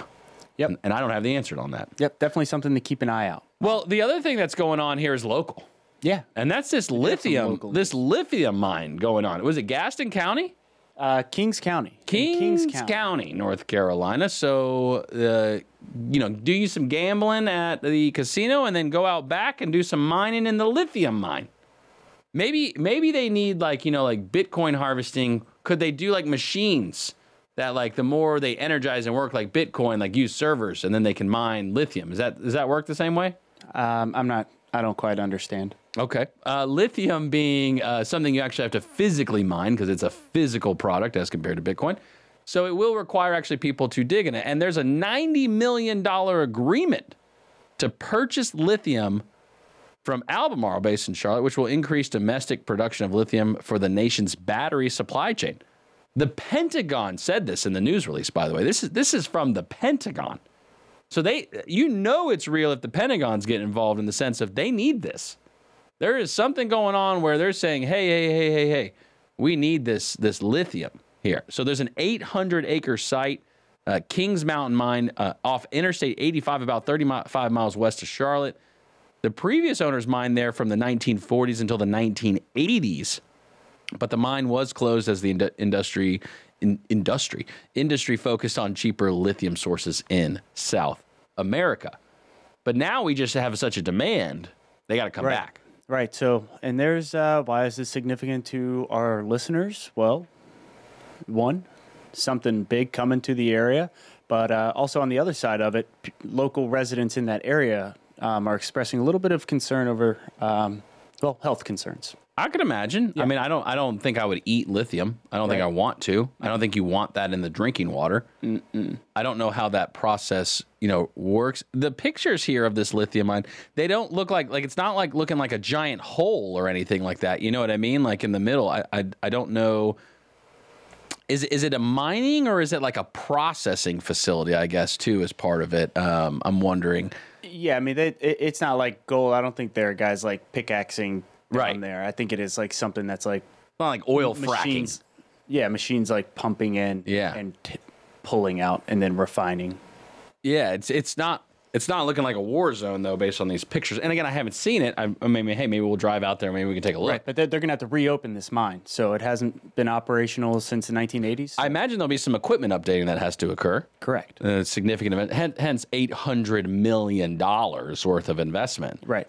Yep. And, and I don't have the answer on that. Yep, definitely something to keep an eye out. Well, the other thing that's going on here is local. Yeah. And that's this lithium, local this lithium mine going on. Was it Gaston County? Uh, Kings County. In Kings, County. North Carolina. So, uh, you know, do you some gambling at the casino and then go out back and do some mining in the lithium mine. Maybe, maybe they need like you know like Bitcoin harvesting. Could they do like machines that like the more they energize and work like Bitcoin, like use servers and then they can mine lithium? Is that does that work the same way? Um, I'm not. I don't quite understand. Okay. Uh, lithium being uh, something you actually have to physically mine because it's a physical product as compared to Bitcoin. So it will require actually people to dig in it. And there's a $90 million agreement to purchase lithium from Albemarle based in Charlotte, which will increase domestic production of lithium for the nation's battery supply chain. The Pentagon said this in the news release, by the way. This is this is from the Pentagon. So they you know it's real if the Pentagon's getting involved in the sense of they need this. There is something going on where they're saying, "Hey, hey, hey, hey, hey, we need this this lithium here." So there's an 800 acre site, uh, Kings Mountain Mine, uh, off Interstate 85, about 35 miles west of Charlotte. The previous owners mined there from the 1940s until the 1980s, but the mine was closed as the indu- industry in, industry industry focused on cheaper lithium sources in South America. But now we just have such a demand, they got to come Right. back. Right. So, and there's uh, why is this significant to our listeners? Well, one, something big coming to the area, but uh, also on the other side of it, p- local residents in that area um, are expressing a little bit of concern over, um, well, health concerns. I could imagine. I mean, I don't. I don't think I would eat lithium. I don't think I want to. I don't think you want that in the drinking water. I don't know how that process, you know, works. The pictures here of this lithium mine, they don't look like like it's not like looking like a giant hole or anything like that. You know what I mean? Like in the middle. I I, I don't know. Is is it a mining or is it like a processing facility? I guess too as part of it. Um, I'm wondering. Yeah, I mean, they, it, it's not like gold. I don't think there are guys like pickaxing Right. there. I think it is like something that's like Not like oil machines. fracking. Yeah, machines like pumping in Yeah. and t- pulling out and then refining. Yeah, it's it's not it's not looking like a war zone though, based on these pictures. And again, I haven't seen it. I, I mean, hey, maybe we'll drive out there. Maybe we can take a look. Right, but they're, they're going to have to reopen this mine. So it hasn't been operational since the 1980s. I imagine there'll be some equipment updating that has to occur. Correct. A significant event, hence eight hundred million dollars worth of investment. Right.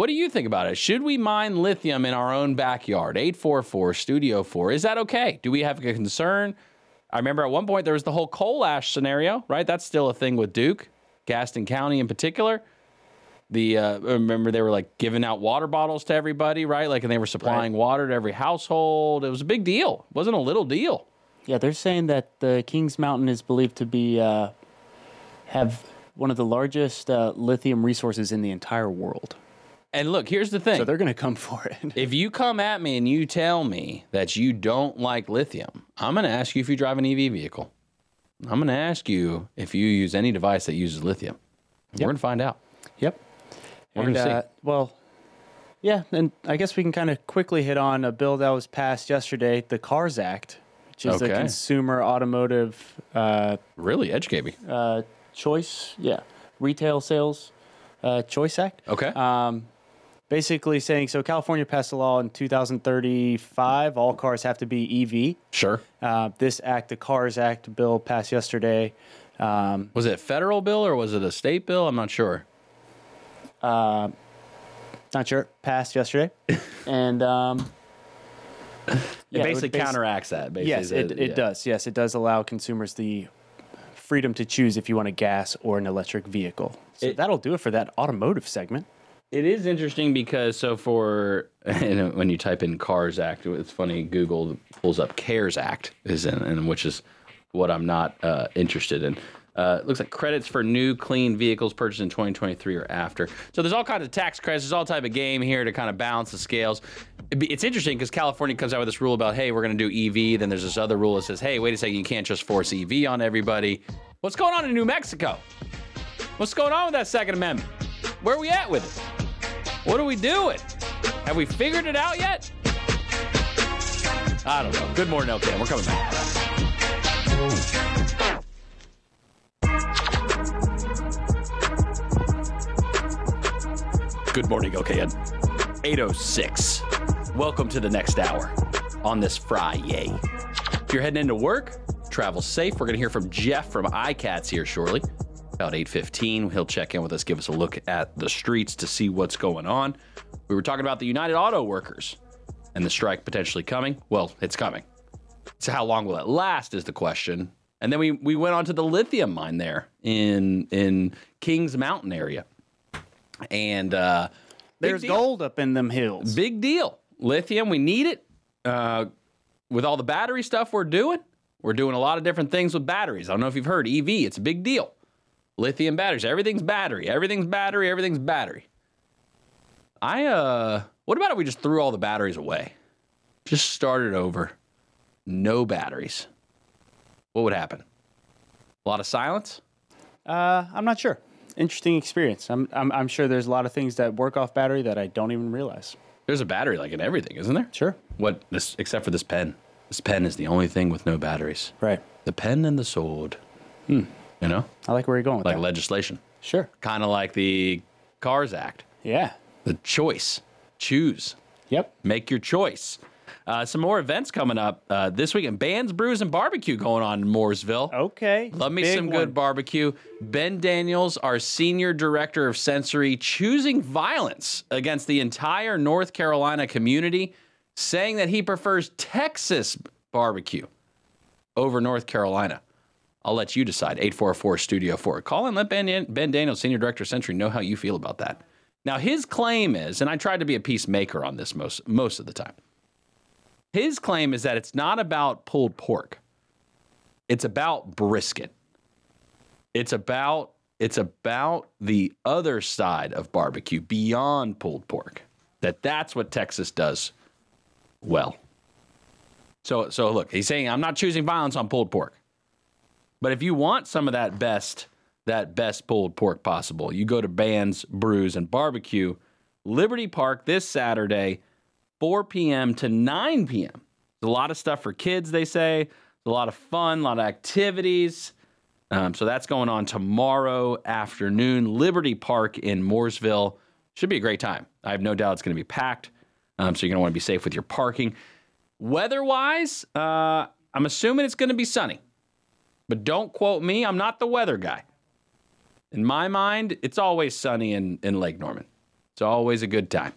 What do you think about it? Should we mine lithium in our own backyard? 844 Studio 4. Is that okay? Do we have a concern? I remember at one point there was the whole coal ash scenario, right? That's still a thing with Duke, Gaston County in particular. The uh, remember they were like giving out water bottles to everybody, right? Like, and they were supplying water to every household. It was a big deal. It wasn't a little deal. Yeah, they're saying that the Kings Mountain is believed to be uh, have one of the largest uh, lithium resources in the entire world. And look, here's the thing. So they're going to come for it. If you come at me and you tell me that you don't like lithium, I'm going to ask you if you drive an EV vehicle. I'm going to ask you if you use any device that uses lithium. We're going to find out. Yep. We're gonna see. uh, well, yeah, and I guess we can kind of quickly hit on a bill that was passed yesterday, the CARS Act, which is Okay. Consumer Automotive uh, Really, educate me. uh, Choice, yeah, Retail Sales uh, Choice Act. Okay. Um, basically saying so California passed a law in 2035 all cars have to be EV. sure. Uh, this act, the CARS Act bill passed yesterday. Um, Was it a federal bill or was it a state bill? I'm not sure. Not sure. Passed yesterday, and um, It yeah, basically would basi- counteracts that. Basically, Yes, it, it Yeah. does. Yes, it does allow consumers the freedom to choose if you want a gas or an electric vehicle. So It- that'll do it for that automotive segment. It is interesting because so for and when you type in Cars Act, it's funny. Google pulls up CARES Act, is in, and which is what I'm not uh, interested in. Uh, it looks like credits for new clean vehicles purchased in 2023 or after. So there's all kinds of tax credits. There's all type of game here to kind of balance the scales. It's interesting because California comes out with this rule about hey, we're going to do EV. Then there's this other rule that says hey, wait a second, you can't just force EV on everybody. What's going on in New Mexico? What's going on with that Second Amendment? Where are we at with it? What are we doing? Have we figured it out yet? I don't know. Good morning, LK. We're coming back. Good morning, LKN. 806. Welcome to the next hour on this Friday. If you're heading into work, travel safe. We're going to hear from Jeff from iCats here shortly. About 8:15, he'll check in with us, give us a look at the streets to see what's going on. We were talking about the United Auto Workers and the strike potentially coming. Well, it's coming. So how long will it last is the question. And then we we went on to the lithium mine there in in Kings Mountain area. And uh There's gold up in them hills. Big deal. Lithium, we need it. Uh, with all the battery stuff we're doing, we're doing a lot of different things with batteries. I don't know if you've heard EV, it's a big deal. Lithium batteries, everything's battery, everything's battery, everything's battery. I, uh, what about if we just threw all the batteries away? Just started over. No batteries. What would happen? A lot of silence? Uh, I'm not sure. Interesting experience. I'm, I'm I'm sure there's a lot of things that work off battery that I don't even realize. There's a battery like in everything, isn't there? Sure. What this except for this pen. This pen is the only thing with no batteries. Right. The pen and the sword. You know, I like where you're going with like that. legislation, Sure. kind of like the Cars Act. Yeah. The choice, choose, Yep. make your choice. Uh, some more events coming up uh, this weekend. Bands, brews, and barbecue going on in Mooresville. Okay. Love me Big some one. good barbecue. Ben Daniels, our senior director of sensory, choosing violence against the entire North Carolina community, saying that he prefers Texas barbecue over North Carolina. I'll let you decide. 844 Studio 4. Call and let Ben, ben Daniels, senior director of sensory, know how you feel about that. Now, his claim is, and I tried to be a peacemaker on this most, most of the time. His claim is that it's not about pulled pork. It's about brisket. It's about it's about the other side of barbecue beyond pulled pork. That that's what Texas does well. So so look, he's saying I'm not choosing violence on pulled pork. But if you want some of that best that best pulled pork possible, you go to Bands, Brews and Barbecue, Liberty Park this Saturday, 4 p.m. to 9 p.m. There's a lot of stuff for kids, they say. There's a lot of fun, a lot of activities. Um, so that's going on tomorrow afternoon, Liberty Park in Mooresville. Should be a great time. I have no doubt it's going to be packed. Um, so you're going to want to be safe with your parking. Weather wise, uh, I'm assuming it's going to be sunny. But don't quote me. I'm not the weather guy. In my mind, it's always sunny in, in Lake Norman. It's always a good time.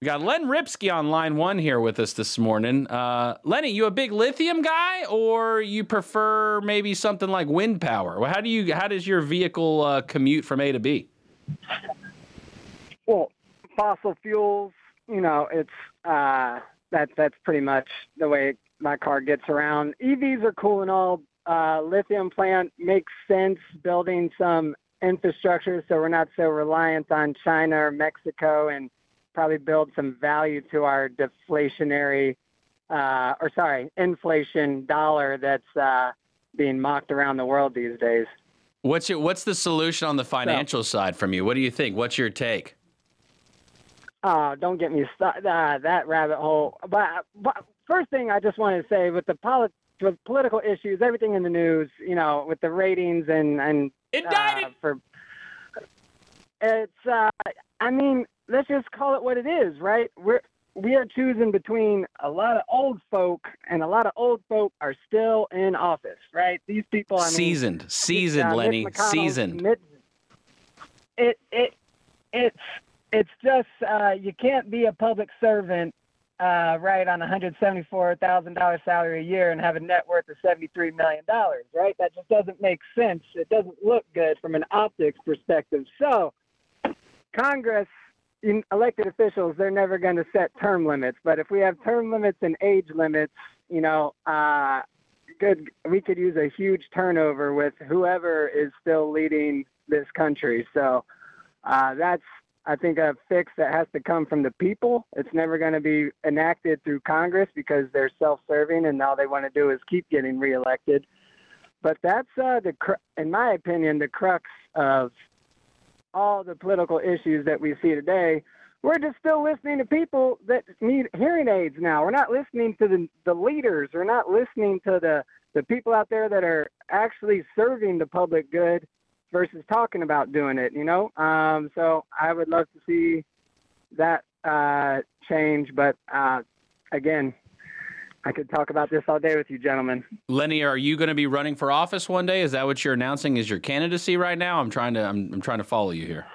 We got Len Ripsky on line one here with us this morning. Uh, Lenny, you a big lithium guy, or you prefer maybe something like wind power? How do you how does your vehicle uh, commute from A to B? Well, fossil fuels, you know, it's uh, that that's pretty much the way my car gets around. EVs are cool and all. Uh, lithium plant makes sense building some infrastructure so we're not so reliant on China or Mexico and probably build some value to our deflationary uh, or sorry, inflation dollar that's uh, being mocked around the world these days. What's your what's the solution on the financial side from you? What do you think? What's your take? Oh, don't get me stuck uh, that rabbit hole. But, but first thing I just wanted to say with the polit- with political issues, everything in the news, you know, with the ratings and and Indicted. uh, for it's. Uh, I mean, let's just call it what it is, right? We're we are choosing between a lot of old folk, and a lot of old folk are still in office, right? These people, I mean, seasoned, seasoned, uh, Lenny, seasoned. Mitch- it it it's it's just uh, you can't be a public servant uh, right on a hundred seventy four thousand dollars salary a year and have a net worth of seventy three million dollars, right? That just doesn't make sense. It doesn't look good from an optics perspective. So, Congress, elected officials, they're never going to set term limits. But if we have term limits and age limits, you know, uh, good, we could use a huge turnover with whoever is still leading this country. So, uh, that's I think a fix that has to come from the people. It's never going to be enacted through Congress because they're self-serving and all they want to do is keep getting reelected. But that's uh, the, cr- in my opinion, the crux of all the political issues that we see today. We're just still listening to people that need hearing aids now. We're not listening to the, the leaders. We're not listening to the, the people out there that are actually serving the public good versus talking about doing it, you know? Um, so I would love to see that uh, change. But uh, again, I could talk about this all day with you, gentlemen. Lenny, are you going to be running for office one day? Is that what you're announcing? Is your candidacy right now? I'm trying to I'm, I'm trying to follow you here.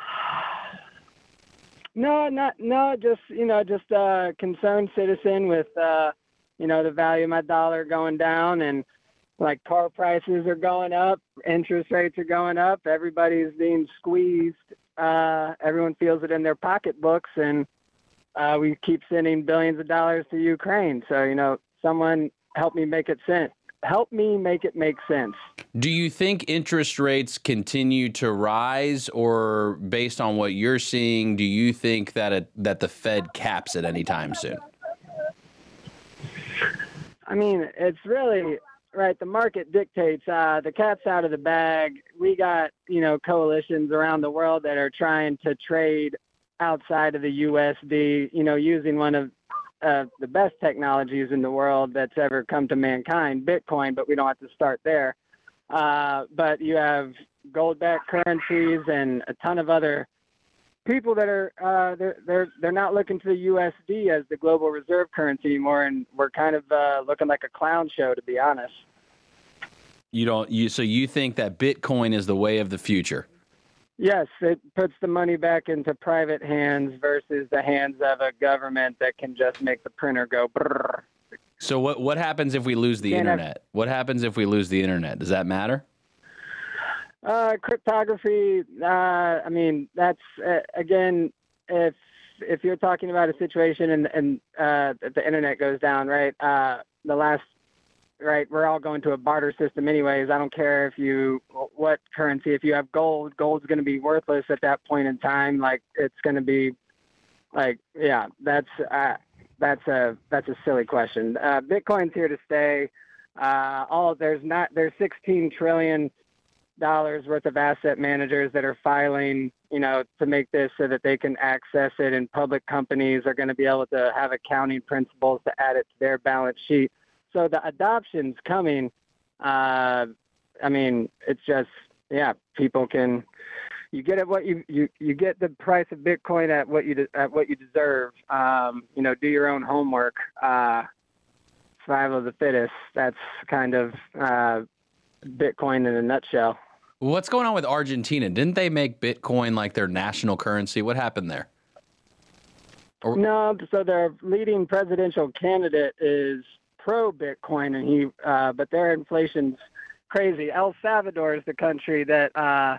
No, not no, just you know, just a concerned citizen with uh, you know the value of my dollar going down and like car prices are going up, interest rates are going up, everybody's being squeezed. Uh, everyone feels it in their pocketbooks, and uh, we keep sending billions of dollars to Ukraine. So you know, someone help me make it sense. Help me make it make sense. Do you think interest rates continue to rise, or based on what you're seeing, do you think that it, that the Fed caps it anytime soon? I mean, it's really right. The market dictates. Uh, the cat's out of the bag. We got you know coalitions around the world that are trying to trade outside of the USD. You know, using one of uh, the best technologies in the world that's ever come to mankind, Bitcoin. But we don't have to start there. Uh, but you have gold-backed currencies and a ton of other people that are uh, they're they're they're not looking to the USD as the global reserve currency anymore, and we're kind of uh, looking like a clown show, to be honest. You don't you so you think that Bitcoin is the way of the future? Yes, it puts the money back into private hands versus the hands of a government that can just make the printer go. Brrr. So what what happens if we lose the Can't have- internet? What happens if we lose the internet? Does that matter? Uh, cryptography. Uh, I mean, that's uh, again, if if you're talking about a situation and and uh, the internet goes down, right? Uh, the last, right? We're all going to a barter system, anyways. I don't care if you what currency. If you have gold, gold's going to be worthless at that point in time. Like it's going to be, like yeah, that's uh, that's a that's a silly question. Uh, Bitcoin's here to stay. Uh, all there's not there's 16 trillion dollars worth of asset managers that are filing, you know, to make this so that they can access it, and public companies are going to be able to have accounting principles to add it to their balance sheet. So the adoption's coming. Uh, I mean, it's just yeah, people can. You get it what you, you you get the price of Bitcoin at what you de- at what you deserve. Um, you know, do your own homework. Uh, survival of the fittest. That's kind of uh, Bitcoin in a nutshell. What's going on with Argentina? Didn't they make Bitcoin like their national currency? What happened there? Or- No, so their leading presidential candidate is pro Bitcoin, and he, uh, but their inflation's crazy. El Salvador is the country that uh,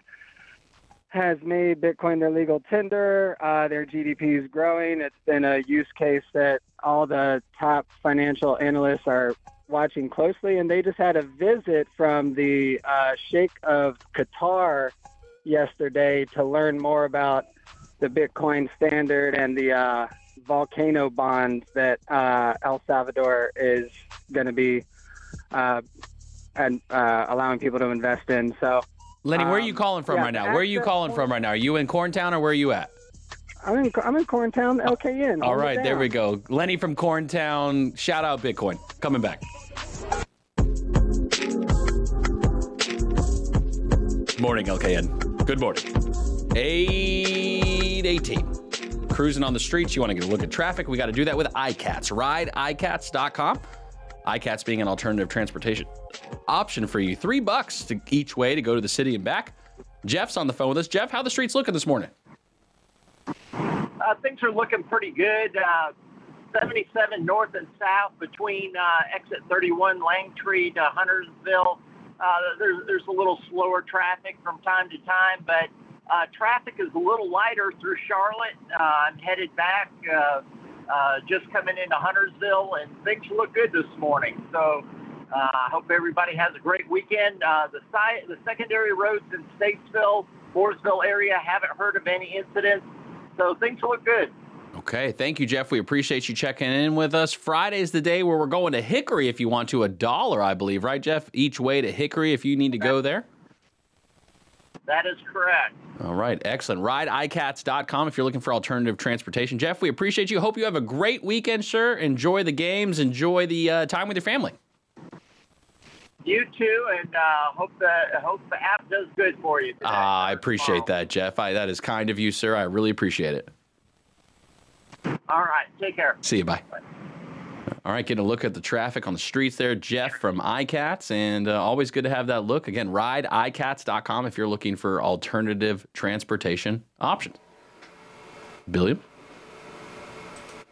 has made Bitcoin their legal tender. Uh, their GDP is growing. It's been a use case that all the top financial analysts are watching closely, and they just had a visit from the uh, Sheikh of Qatar yesterday to learn more about the Bitcoin standard and the uh, volcano bonds that uh, El Salvador is going to be uh, and uh, allowing people to invest in. So Lenny, where are you Um, calling from right now? Where are you calling from right now? Are you in Corntown or where are you at? I'm in I'm in Corntown, LKN. All right, there we go. Lenny from Corntown. Shout out Bitcoin. Coming back. Morning, LKN. Good morning. 818. Cruising on the streets. You want to get a look at traffic? We got to do that with iCats. Ride iCats.com. iCats being an alternative transportation option for you. Three bucks to each way to go to the city and back. Jeff's on the phone with us. Jeff, how the streets looking this morning? Uh, things are looking pretty good. Uh, 77 north and south between uh, exit 31 Langtree to Huntersville. Uh, there's, there's a little slower traffic from time to time, but uh, traffic is a little lighter through Charlotte. Uh, I'm headed back, uh, uh, just coming into Huntersville, and things look good this morning. So uh, I hope everybody has a great weekend. Uh, the, si- the secondary roads in Statesville, Mooresville area haven't heard of any incidents, so things look good. Okay, thank you, Jeff. We appreciate you checking in with us. Friday's the day where we're going to Hickory if you want to. A dollar, I believe, right, Jeff? Each way to Hickory if you need to go there. That is correct. All right, excellent. RideICats.com if you're looking for alternative transportation. Jeff, we appreciate you. Hope you have a great weekend, sir. Enjoy the games, enjoy the uh, time with your family. You too, and uh, hope the hope the app does good for you. Today. Ah, I appreciate that, Jeff. I, that is kind of you, sir. I really appreciate it. All right, take care. See you. Bye. All right, getting a look at the traffic on the streets there. Jeff from iCats, and uh, always good to have that look. Again, rideicats.com if you're looking for alternative transportation options. Billiam?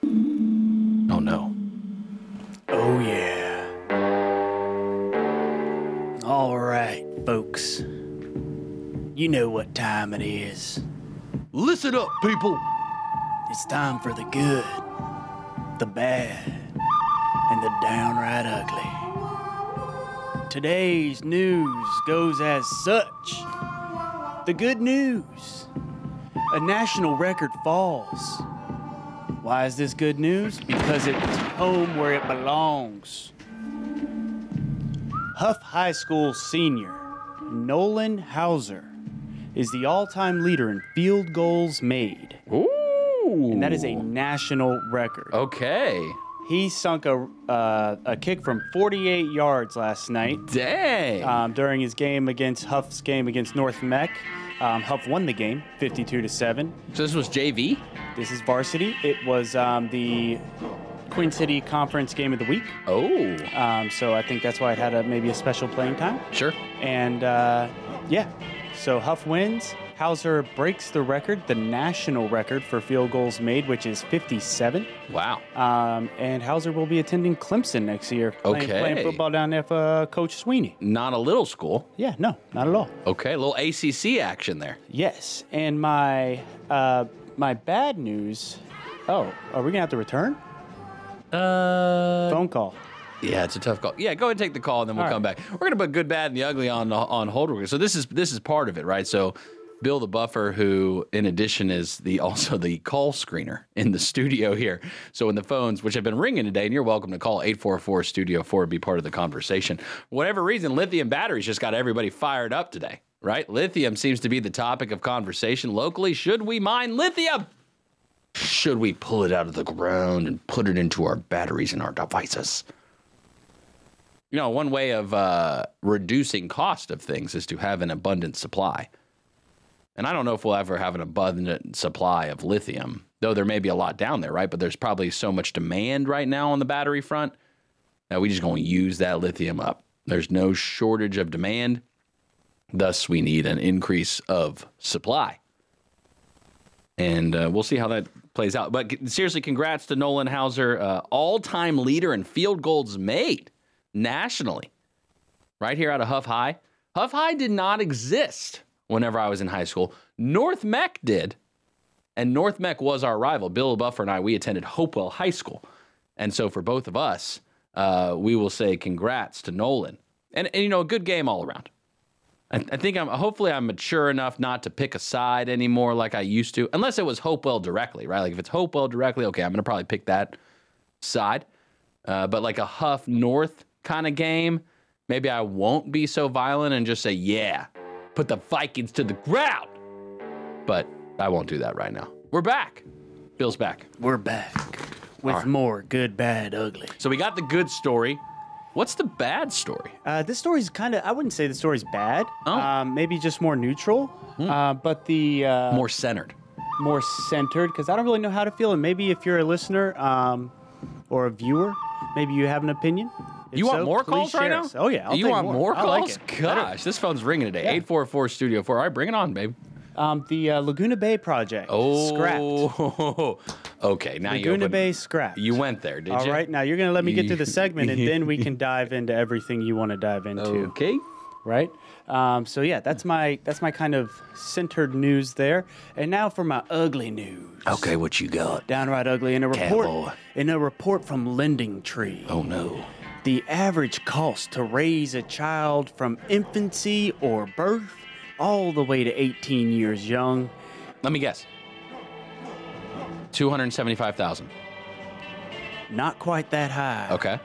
Oh, no. Oh, yeah. All right, folks. You know what time it is. Listen up, people. It's time for the good, the bad, and the downright ugly. Today's news goes as such. The good news a national record falls. Why is this good news? Because it's home where it belongs. Hough High School senior Nolan Hauser is the all time leader in field goals made. Ooh. And that is a national record. Okay. He sunk a, uh, a kick from 48 yards last night Dang. um, during his game against Hough's game against North Meck. Um, Hough won the game 52 to 7. so this was JV? This is varsity. It was um, the Queen City Conference game of the week. Oh, Um, so I think that's why it had a, maybe a special playing time. sure. And uh, yeah, so Hough wins. Hauser breaks the record, the national record for field goals made, which is 57. Wow. Um, and Hauser will be attending Clemson next year, playing, Okay. playing football down there for uh, Coach Swinney. Not a little school. Yeah, no, not at all. Okay, a little ACC action there. Yes, and my uh, my bad news. Oh, are we gonna have to return? Uh, Phone call. Yeah, it's a tough call. Yeah, go ahead and take the call, and then we'll All come right. back. We're gonna put good, bad, and the ugly on on hold. real quick. So this is this is part of it, right? So Bill the Buffer, who in addition is the also the call screener in the studio here. So when the phones, which have been ringing today, and you're welcome to call 844 Studio 4 and be part of the conversation. For whatever reason, lithium batteries just got everybody fired up today, right? Lithium seems to be the topic of conversation locally. Should we mine lithium? Should we pull it out of the ground and put it into our batteries and our devices? You know, one way of uh, reducing cost of things is to have an abundant supply. And I don't know if we'll ever have an abundant supply of lithium, though there may be a lot down there, right? But there's probably so much demand right now on the battery front that we just going to use that lithium up. There's no shortage of demand. Thus, we need an increase of supply. And uh, we'll see how that plays out. But seriously, congrats to Nolan Hauser, uh, all time leader in field goals made nationally, right here out of Hough High. Hough High did not exist whenever I was in high school. North Meck did. And North Meck was our rival. Bill Buffer and I, we attended Hopewell High School. And so for both of us, uh, we will say congrats to Nolan. And, and, you know, a good game all around. I, I think I'm hopefully I'm mature enough not to pick a side anymore like I used to, unless it was Hopewell directly, right? Like if it's Hopewell directly, okay, I'm gonna probably pick that side. Uh, but like a Hough North kind of game, maybe I won't be so violent and just say, yeah, put the Vikings to the ground. But I won't do that right now. We're back. Bill's back. We're back with right. more good, bad, ugly. So we got the good story. What's the bad story? Uh, this story's kind of, I wouldn't say the story's bad. Oh. Hmm. Um, maybe just more neutral. Uh, but the uh, More centered. more centered because I don't really know how to feel. And maybe if you're a listener um, or a viewer, maybe you have an opinion. If You want so, more please calls right share now? us. Oh, yeah, I'll you take want more. I like calls? it. Gosh, this phone's ringing today. Eight four four Studio Four. All right, bring it on, babe. Um, the uh, Laguna Bay project. Oh, Scrapped. Okay. Now you Laguna opened- Bay scrapped. You went there, did All you? right, now you're gonna let me get through the segment, and then we can dive into everything you want to dive into. Okay. Right. Um, so yeah, that's my that's my kind of centered news there. And now for my ugly news. Okay, what you got? Downright ugly. In a report Cowboy. in a report from Lending Tree. Oh no. The average cost to raise a child from infancy or birth all the way to 18 years young. Let me guess. Two hundred seventy-five thousand. Not quite that high. Okay,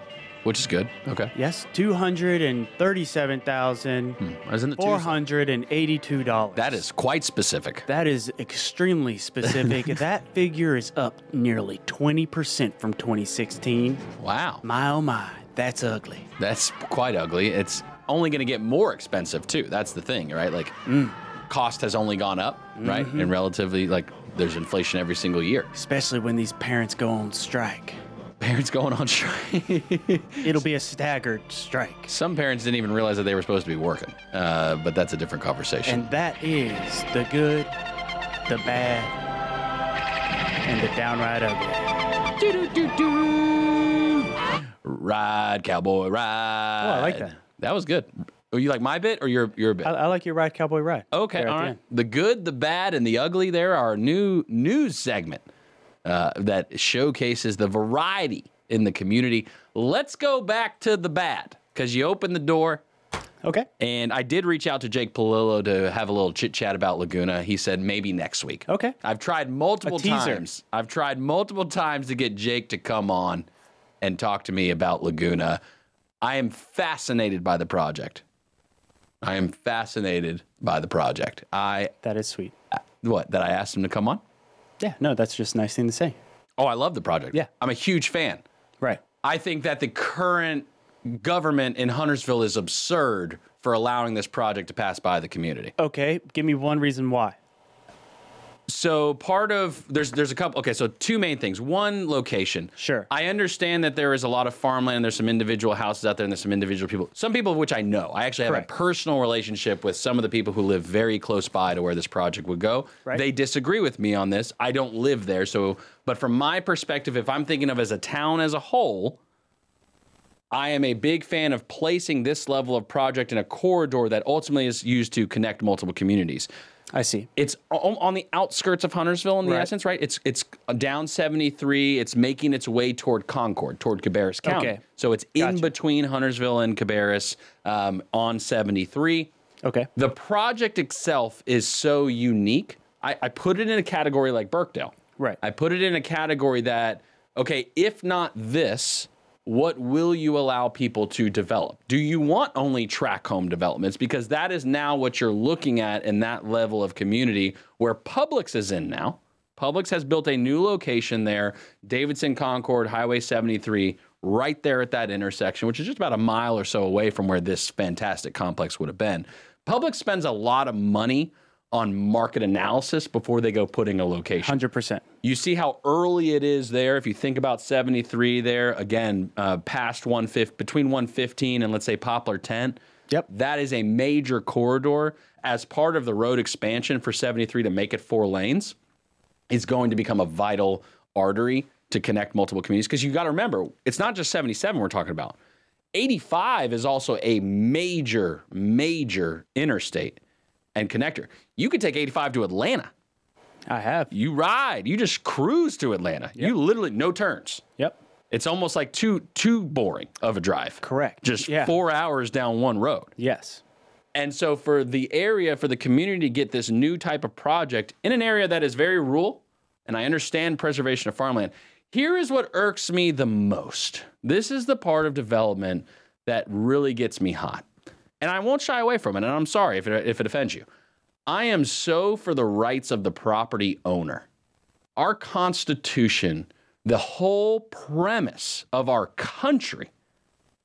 which is good. Okay. Yes, two hundred and thirty-seven thousand Isn't it four hundred and eighty-two dollars. That is quite specific. That is extremely specific. that figure is up nearly 20% from 2016. Wow. My oh my, that's ugly. That's quite ugly. It's only going to get more expensive too. That's the thing, right? Like, Mm. cost has only gone up, right? Mm-hmm. And relatively, like, there's inflation every single year. Especially when these parents go on strike. Parents going on strike. It'll be a staggered strike. Some parents didn't even realize that they were supposed to be working, uh, but that's a different conversation. And that is the good, the bad, and the downright ugly. ride, cowboy, ride. Oh, I like that. That was good. Oh, you like my bit or your your bit? I, I like your ride, cowboy ride. Okay, all the The good, the bad, and the ugly. There are a new news segment uh, that showcases the variety in the community. Let's go back to the bad because you opened the door, Okay. and I did reach out to Jake Palillo to have a little chit chat about Laguna. He said maybe next week. Okay. I've tried multiple times. I've tried multiple times to get Jake to come on and talk to me about Laguna. I am fascinated by the project. I am fascinated by the project. I That is sweet. what that I asked him to come on. Yeah, no, that's just a nice thing to say. Oh, I love the project. Yeah. I'm a huge fan. Right. I think that the current government in Huntersville is absurd for allowing this project to pass by the community. Okay, give me one reason why. So part of there's there's a couple okay, so two main things. One, location. Sure. I understand that there is a lot of farmland, there's some individual houses out there, and there's some individual people. Some people of which I know. I actually have Correct. a personal relationship with some of the people who live very close by to where this project would go. Right. They disagree with me on this. I don't live there, so but from my perspective, if I'm thinking of as a town as a whole, I am a big fan of placing this level of project in a corridor that ultimately is used to connect multiple communities I see. it's on the outskirts of Huntersville in the Right. essence, right? It's it's down 73. It's making its way toward Concord, toward Cabarrus County. Okay. So it's in between Huntersville and Cabarrus um, on 73. Okay. The project itself is so unique. I, I put it in a category like Birkdale. Right. I put it in a category that, okay, if not this, what will you allow people to develop? Do you want only track home developments? Because that is now what you're looking at in that level of community where Publix is in now. Publix has built a new location there, Davidson Concord, Highway 73, right there at that intersection, which is just about a mile or so away from where this fantastic complex would have been. Publix spends a lot of money on market analysis before they go putting a location. 100%. You see how early it is there. If you think about 73 there, again, uh, past 150, between 115 and let's say Poplar Tent. Yep. That is a major corridor as part of the road expansion for 73 to make it four lanes is going to become a vital artery to connect multiple communities. Because you got to remember, it's not just 77 we're talking about. 85 is also a major, major interstate and connector. You could take 85 to Atlanta. I have. You ride, you just cruise to Atlanta. You literally no turns. Yep. It's almost like too too boring of a drive. Correct. Just Yeah. four hours down one road. Yes. And so for the area, for the community to get this new type of project in an area that is very rural, and I understand preservation of farmland, here is what irks me the most. This is the part of development that really gets me hot. And I won't shy away from it, and I'm sorry if it, if it offends you. I am so for the rights of the property owner. Our Constitution, the whole premise of our country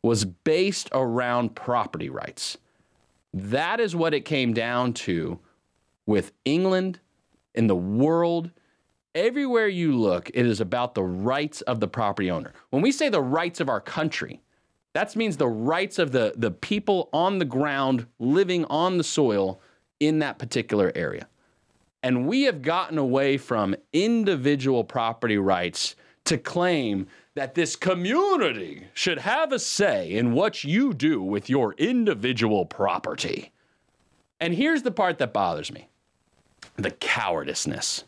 was based around property rights. That is what it came down to with England, in the world. Everywhere you look, it is about the rights of the property owner. When we say the rights of our country, That means the rights of the, the people on the ground living on the soil in that particular area. And we have gotten away from individual property rights to claim that this community should have a say in what you do with your individual property. And here's the part that bothers me the cowardiceness,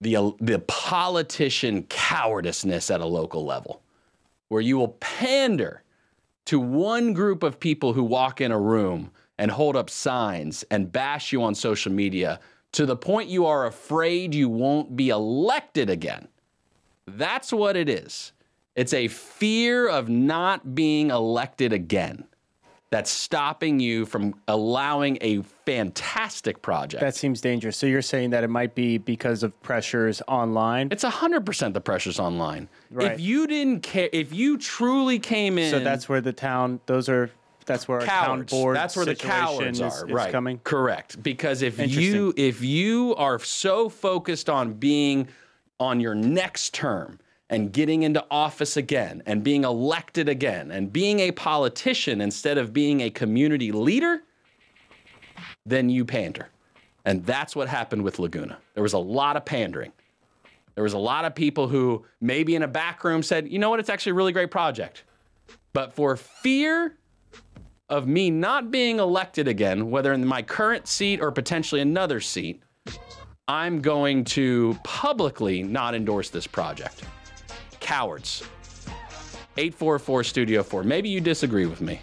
the, the politician cowardiceness at a local level, where you will pander to one group of people who walk in a room and hold up signs and bash you on social media to the point you are afraid you won't be elected again. That's what it is. It's a fear of not being elected again that's stopping you from allowing a fantastic project. That seems dangerous. So you're saying that it might be because of pressures online? it's 100% the pressures online. Right. If you didn't care, if you truly came in. So that's where the town, those are, that's where our town cowards. board That's where the cowards are. is right. coming. Correct. Because if you if you are so focused on being on your next term and getting into office again and being elected again and being a politician instead of being a community leader, then you pander. And that's what happened with Laguna. There was a lot of pandering. There was a lot of people who maybe in a back room said, you know what, it's actually a really great project. But for fear of me not being elected again, whether in my current seat or potentially another seat, I'm going to publicly not endorse this project. Cowards. 844 Studio 4. Maybe you disagree with me,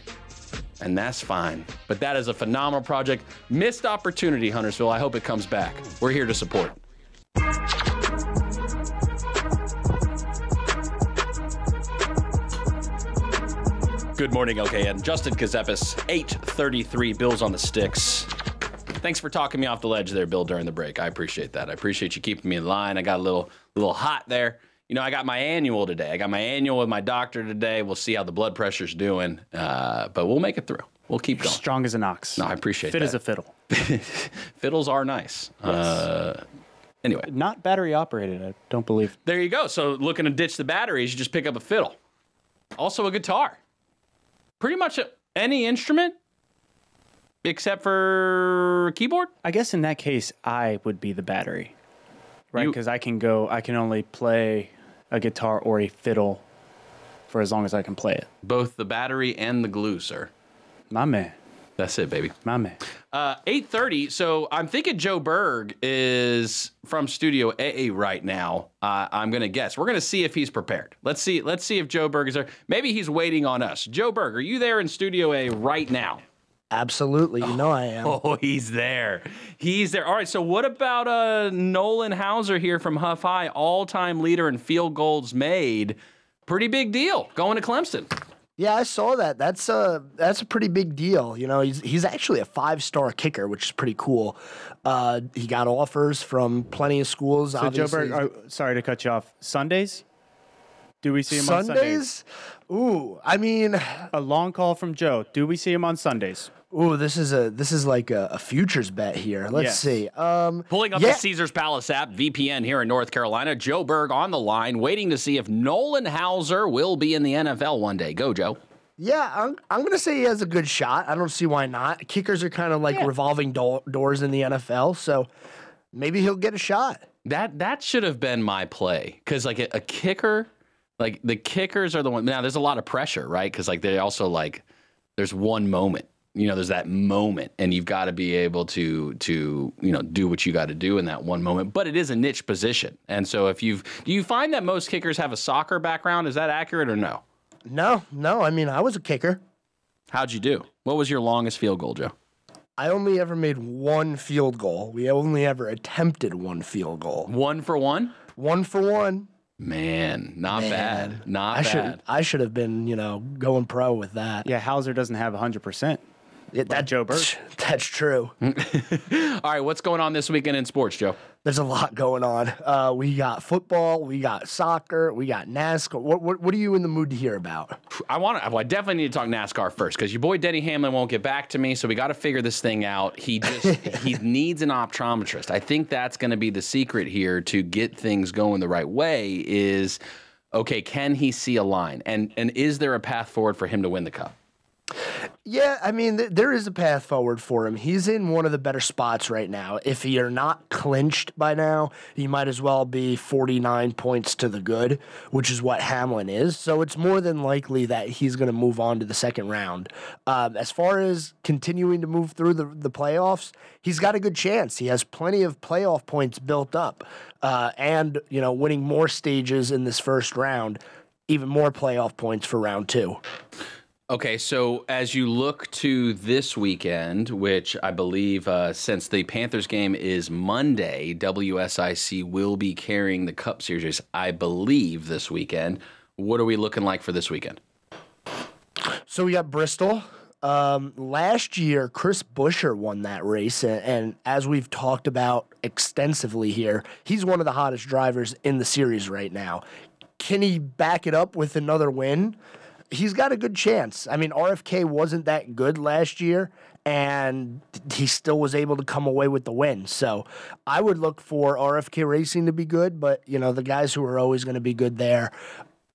and that's fine. But that is a phenomenal project. Missed opportunity, Huntersville. I hope it comes back. We're here to support. Good morning, LKN. Justin Kazepis, 833 Bills on the Sticks. Thanks for talking me off the ledge there, Bill, during the break. I appreciate that. I appreciate you keeping me in line. I got a little, little hot there. You know, I got my annual today. I got my annual with my doctor today. We'll see how the blood pressure's doing, uh, but we'll make it through. We'll keep going. Strong as an ox. No, I appreciate that. Fit that. as a fiddle. Fiddles are nice. Uh, anyway, Not battery operated, I don't believe. there you go. So, looking to ditch the batteries, you just pick up a fiddle. Also, a guitar. Pretty much any instrument except for keyboard. I guess in that case, I would be the battery, right? Because I can go, I can only play a guitar or a fiddle for as long as I can play it. Both the battery and the glue, sir. My man, That's it, baby. my man. Uh, 8.30, so I'm thinking Joe Berg is from Studio AA right now. Uh, I'm going to guess. We're going to see if he's prepared. Let's see Let's see if Joe Berg is there. Maybe he's waiting on us. Joe Berg, are you there in Studio A right now? Absolutely, you know I am. Oh, he's there. He's there. All right, so what about uh, Nolan Hauser here from Hough High, all-time leader in field goals made? Pretty big deal going to Clemson. Yeah, I saw that. That's a that's a pretty big deal. You know, he's he's actually a five star kicker, which is pretty cool. Uh, he got offers from plenty of schools. So Joe oh, sorry to cut you off. Sundays? Do we see him on Sundays? Sundays? Ooh, I mean, A long call from Joe. Do we see him on Sundays? Ooh, this is a this is like a, a futures bet here. Let's Yes. see. Um, Pulling up yeah, the Caesars Palace app, VPN here in North Carolina. Joe Berg on the line, waiting to see if Nolan Hauser will be in the NFL one day. Go, Joe. yeah, I'm I'm gonna say he has a good shot. I don't see why not. Kickers are kind of like revolving do- doors in the NFL, so maybe he'll get a shot. That that should have been my play because like a, a kicker, like the kickers are the one. Now there's a lot of pressure, right? Because like they also like there's one moment. You know, there's that moment, and you've got to be able to to you know do what you got to do in that one moment. But it is a niche position, and so if you've do you find that most kickers have a soccer background? Is that accurate or no? No, no. I mean, I was a kicker. How'd you do? What was your longest field goal, Joe? I only ever made one field goal. We only ever attempted one field goal. One for one. One for one. Man, not bad. Not I bad. should I should have been, you know, going pro with that. Yeah, Hauser doesn't have 100%. It- that Joe Berg. That's true. All right, what's going on this weekend in sports, Joe? There's a lot going on. Uh, we got football, we got soccer, we got NASCAR. What, what what are you in the mood to hear about? I want to. Well, I definitely need to talk NASCAR first because your boy Denny Hamlin won't get back to me, so we got to figure this thing out. He just he needs an optometrist. I think that's going to be the secret here to get things going the right way. Is okay, can he see a line? And and is there a path forward for him to win the cup? Yeah, I mean, th- there is a path forward for him. He's in one of the better spots right now. If you're not clinched by now, you might as well be 49 points to the good, which is what Hamlin is. So it's more than likely that he's going to move on to the second round. Um, as far as continuing to move through the, the playoffs, he's got a good chance. He has plenty of playoff points built up, uh, and you know, winning more stages in this first round, even more playoff points for round two. Okay, so as you look to this weekend, which I believe, uh, since the Panthers game is Monday, WSIC will be carrying the Cup Series, I believe, this weekend. What are we looking like for this weekend? So we got Bristol. Um, last year, Chris Buescher won that race, and, and as we've talked about extensively here, he's one of the hottest drivers in the series right now. Can he back it up with another win? He's got a good chance. I mean, RFK wasn't that good last year, and he still was able to come away with the win. So I would look for RFK Racing to be good, but you know the guys who are always going to be good there.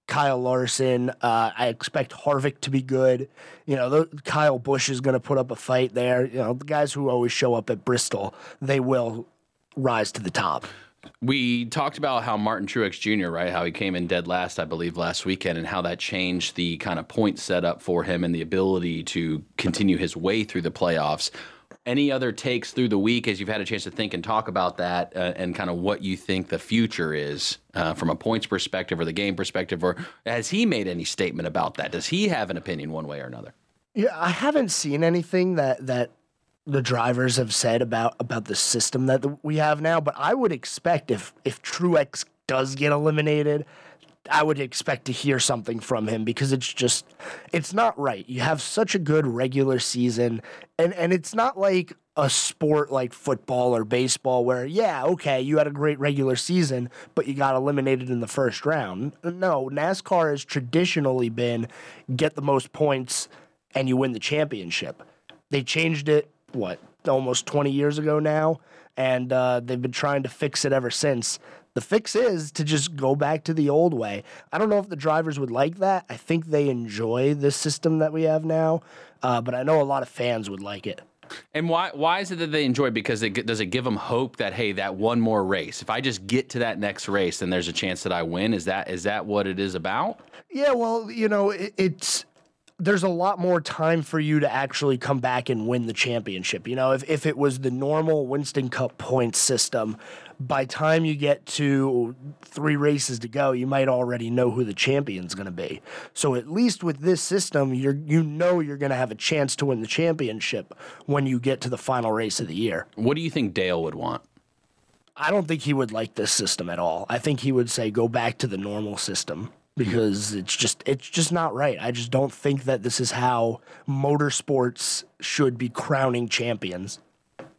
Kyle Larson. Uh, I expect Harvick to be good. You know, the, Kyle Busch is going to put up a fight there. You know, the guys who always show up at Bristol, they will rise to the top. We talked about how Martin Truex Jr., right? How he came in dead last, I believe, last weekend, and how that changed the kind of point setup for him and the ability to continue his way through the playoffs. Any other takes through the week as you've had a chance to think and talk about that uh, and kind of what you think the future is uh, from a points perspective or the game perspective? Or has he made any statement about that? Does he have an opinion one way or another? Yeah, I haven't seen anything that that the drivers have said about about the system that we have now, but I would expect if if Truex does get eliminated, I would expect to hear something from him because it's just it's not right. You have such a good regular season and and it's not like a sport like football or baseball where yeah, okay, you had a great regular season, but you got eliminated in the first round. No, NASCAR has traditionally been get the most points and you win the championship. They changed it what almost 20 years ago now and uh, they've been trying to fix it ever since the fix is to just go back to the old way. I don't know if the drivers would like that. I think they enjoy this system that we have now, uh, but I know a lot of fans would like it. And why why is it that they enjoy? it? Because it, does it give them hope that hey, that one more race, if I just get to that next race, then there's a chance that I win. Is that is that what it is about? Yeah, well, you know, it, it's there's a lot more time for you to actually come back and win the championship. You know, if, if it was the normal Winston Cup point system, by time you get to three races to go, you might already know who the champion's going to be. So at least with this system, you're you know you're going to have a chance to win the championship when you get to the final race of the year. What do you think Dale would want? I don't think he would like this system at all. I think he would say go back to the normal system because it's just it's just not right. I just don't think that this is how motorsports should be crowning champions.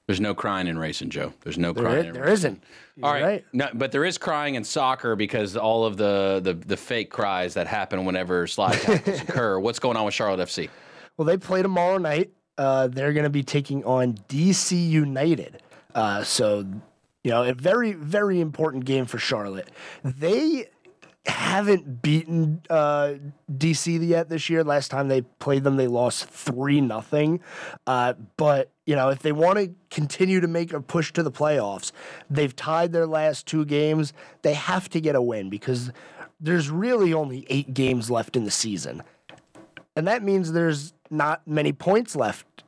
There's no crying in racing, Joe. There's no There, crying. i- in there isn't. All You're right. No, but there is crying in soccer because all of the, the, the fake cries that happen whenever slide tackles occur. What's going on with Charlotte FC? Well, they play tomorrow night. Uh, they're going to be taking on DC United. Uh, so, you know, a very, very important game for Charlotte. They haven't beaten uh, DC yet this year. Last time they played them, they lost three nothing. Uh, but you know, if they want to continue to make a push to the playoffs, they've tied their last two games. They have to get a win because there's really only eight games left in the season, and that means there's not many points left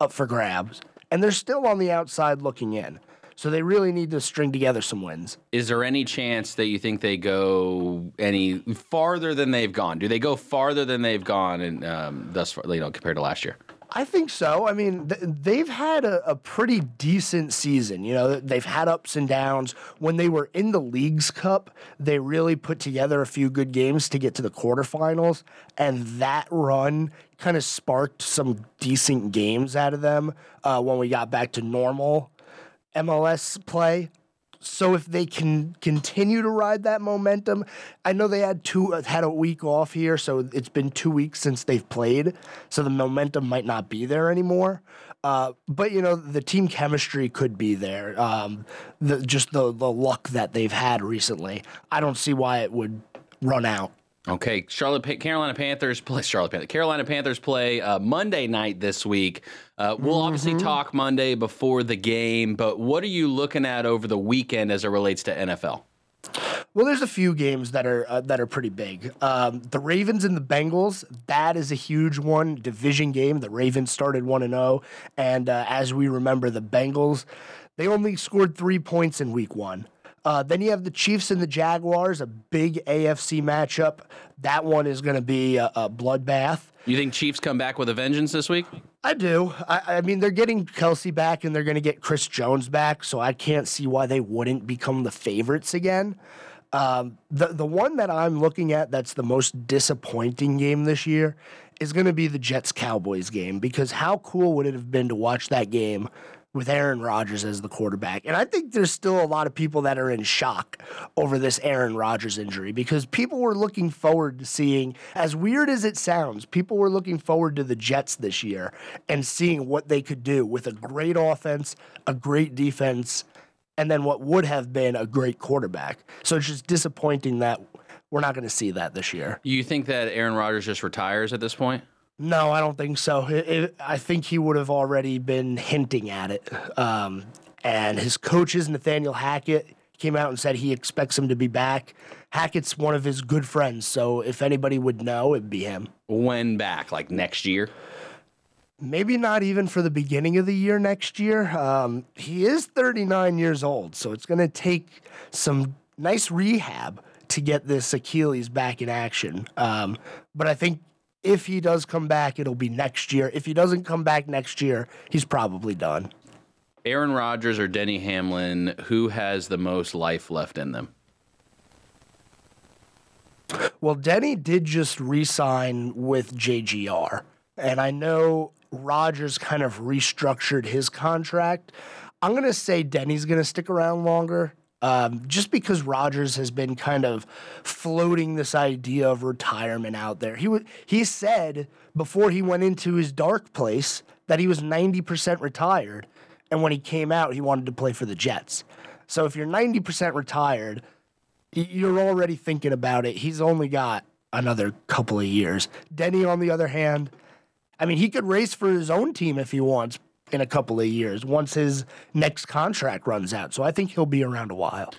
up for grabs, and they're still on the outside looking in. So they really need to string together some wins. Is there any chance that you think they go any farther than they've gone? Do they go farther than they've gone and um, thus far, you know, compared to last year? I think so. I mean, th- they've had a, a pretty decent season. You know, they've had ups and downs. When they were in the Leagues Cup, they really put together a few good games to get to the quarterfinals, and that run kind of sparked some decent games out of them uh, when we got back to normal MLS play. So if they can continue to ride that momentum, I know they had two had a week off here, so it's been two weeks since they've played, so the momentum might not be there anymore. Uh, but you know the team chemistry could be there. Um, the, just the the luck that they've had recently, I don't see why it would run out. Okay, Charlotte, Pa- Carolina Panthers play. Charlotte Panthers, Carolina Panthers play uh, Monday night this week. Uh, we'll obviously talk Monday before the game, but what are you looking at over the weekend as it relates to NFL? Well, there's a few games that are uh, that are pretty big. Um, the Ravens and the Bengals. That is a huge one. Division game. The Ravens started one and zero, and uh, as we remember, the Bengals they only scored three points in Week One. Uh, then you have the Chiefs and the Jaguars, a big AFC matchup. That one is going to be a, a bloodbath. You think Chiefs come back with a vengeance this week? I do. I, I mean, they're getting Kelce back and they're going to get Chris Jones back, so I can't see why they wouldn't become the favorites again. Um, the the one that I'm looking at that's the most disappointing game this year is going to be the Jets Cowboys game because how cool would it have been to watch that game with Aaron Rodgers as the quarterback? And I think there's still a lot of people that are in shock over this Aaron Rodgers injury because people were looking forward to seeing, as weird as it sounds, people were looking forward to the Jets this year and seeing what they could do with a great offense, a great defense, and then what would have been a great quarterback. So it's just disappointing that we're not going to see that this year. You think that Aaron Rodgers just retires at this point? No, I don't think so. It, it, I think he would have already been hinting at it. Um, and his coaches, Nathaniel Hackett, came out and said he expects him to be back. Hackett's one of his good friends, so if anybody would know, it'd be him. When back? Like next year? Maybe not even for the beginning of the year next year. Um, he is 39 years old, so it's going to take some nice rehab to get this Achilles back in action. Um, but I think if he does come back, it'll be next year. If he doesn't come back next year, he's probably done. Aaron Rodgers or Denny Hamlin, who has the most life left in them? Well, Denny did just re sign with JGR. And I know Rodgers kind of restructured his contract. I'm going to say Denny's going to stick around longer. Um, just because Rodgers has been kind of floating this idea of retirement out there. He w- he said before he went into his dark place that he was 90% retired, and when he came out, he wanted to play for the Jets. So if you're 90% retired, you're already thinking about it. He's only got another couple of years. Denny, on the other hand, I mean, he could race for his own team if he wants in a couple of years once his next contract runs out. So I think he'll be around a while.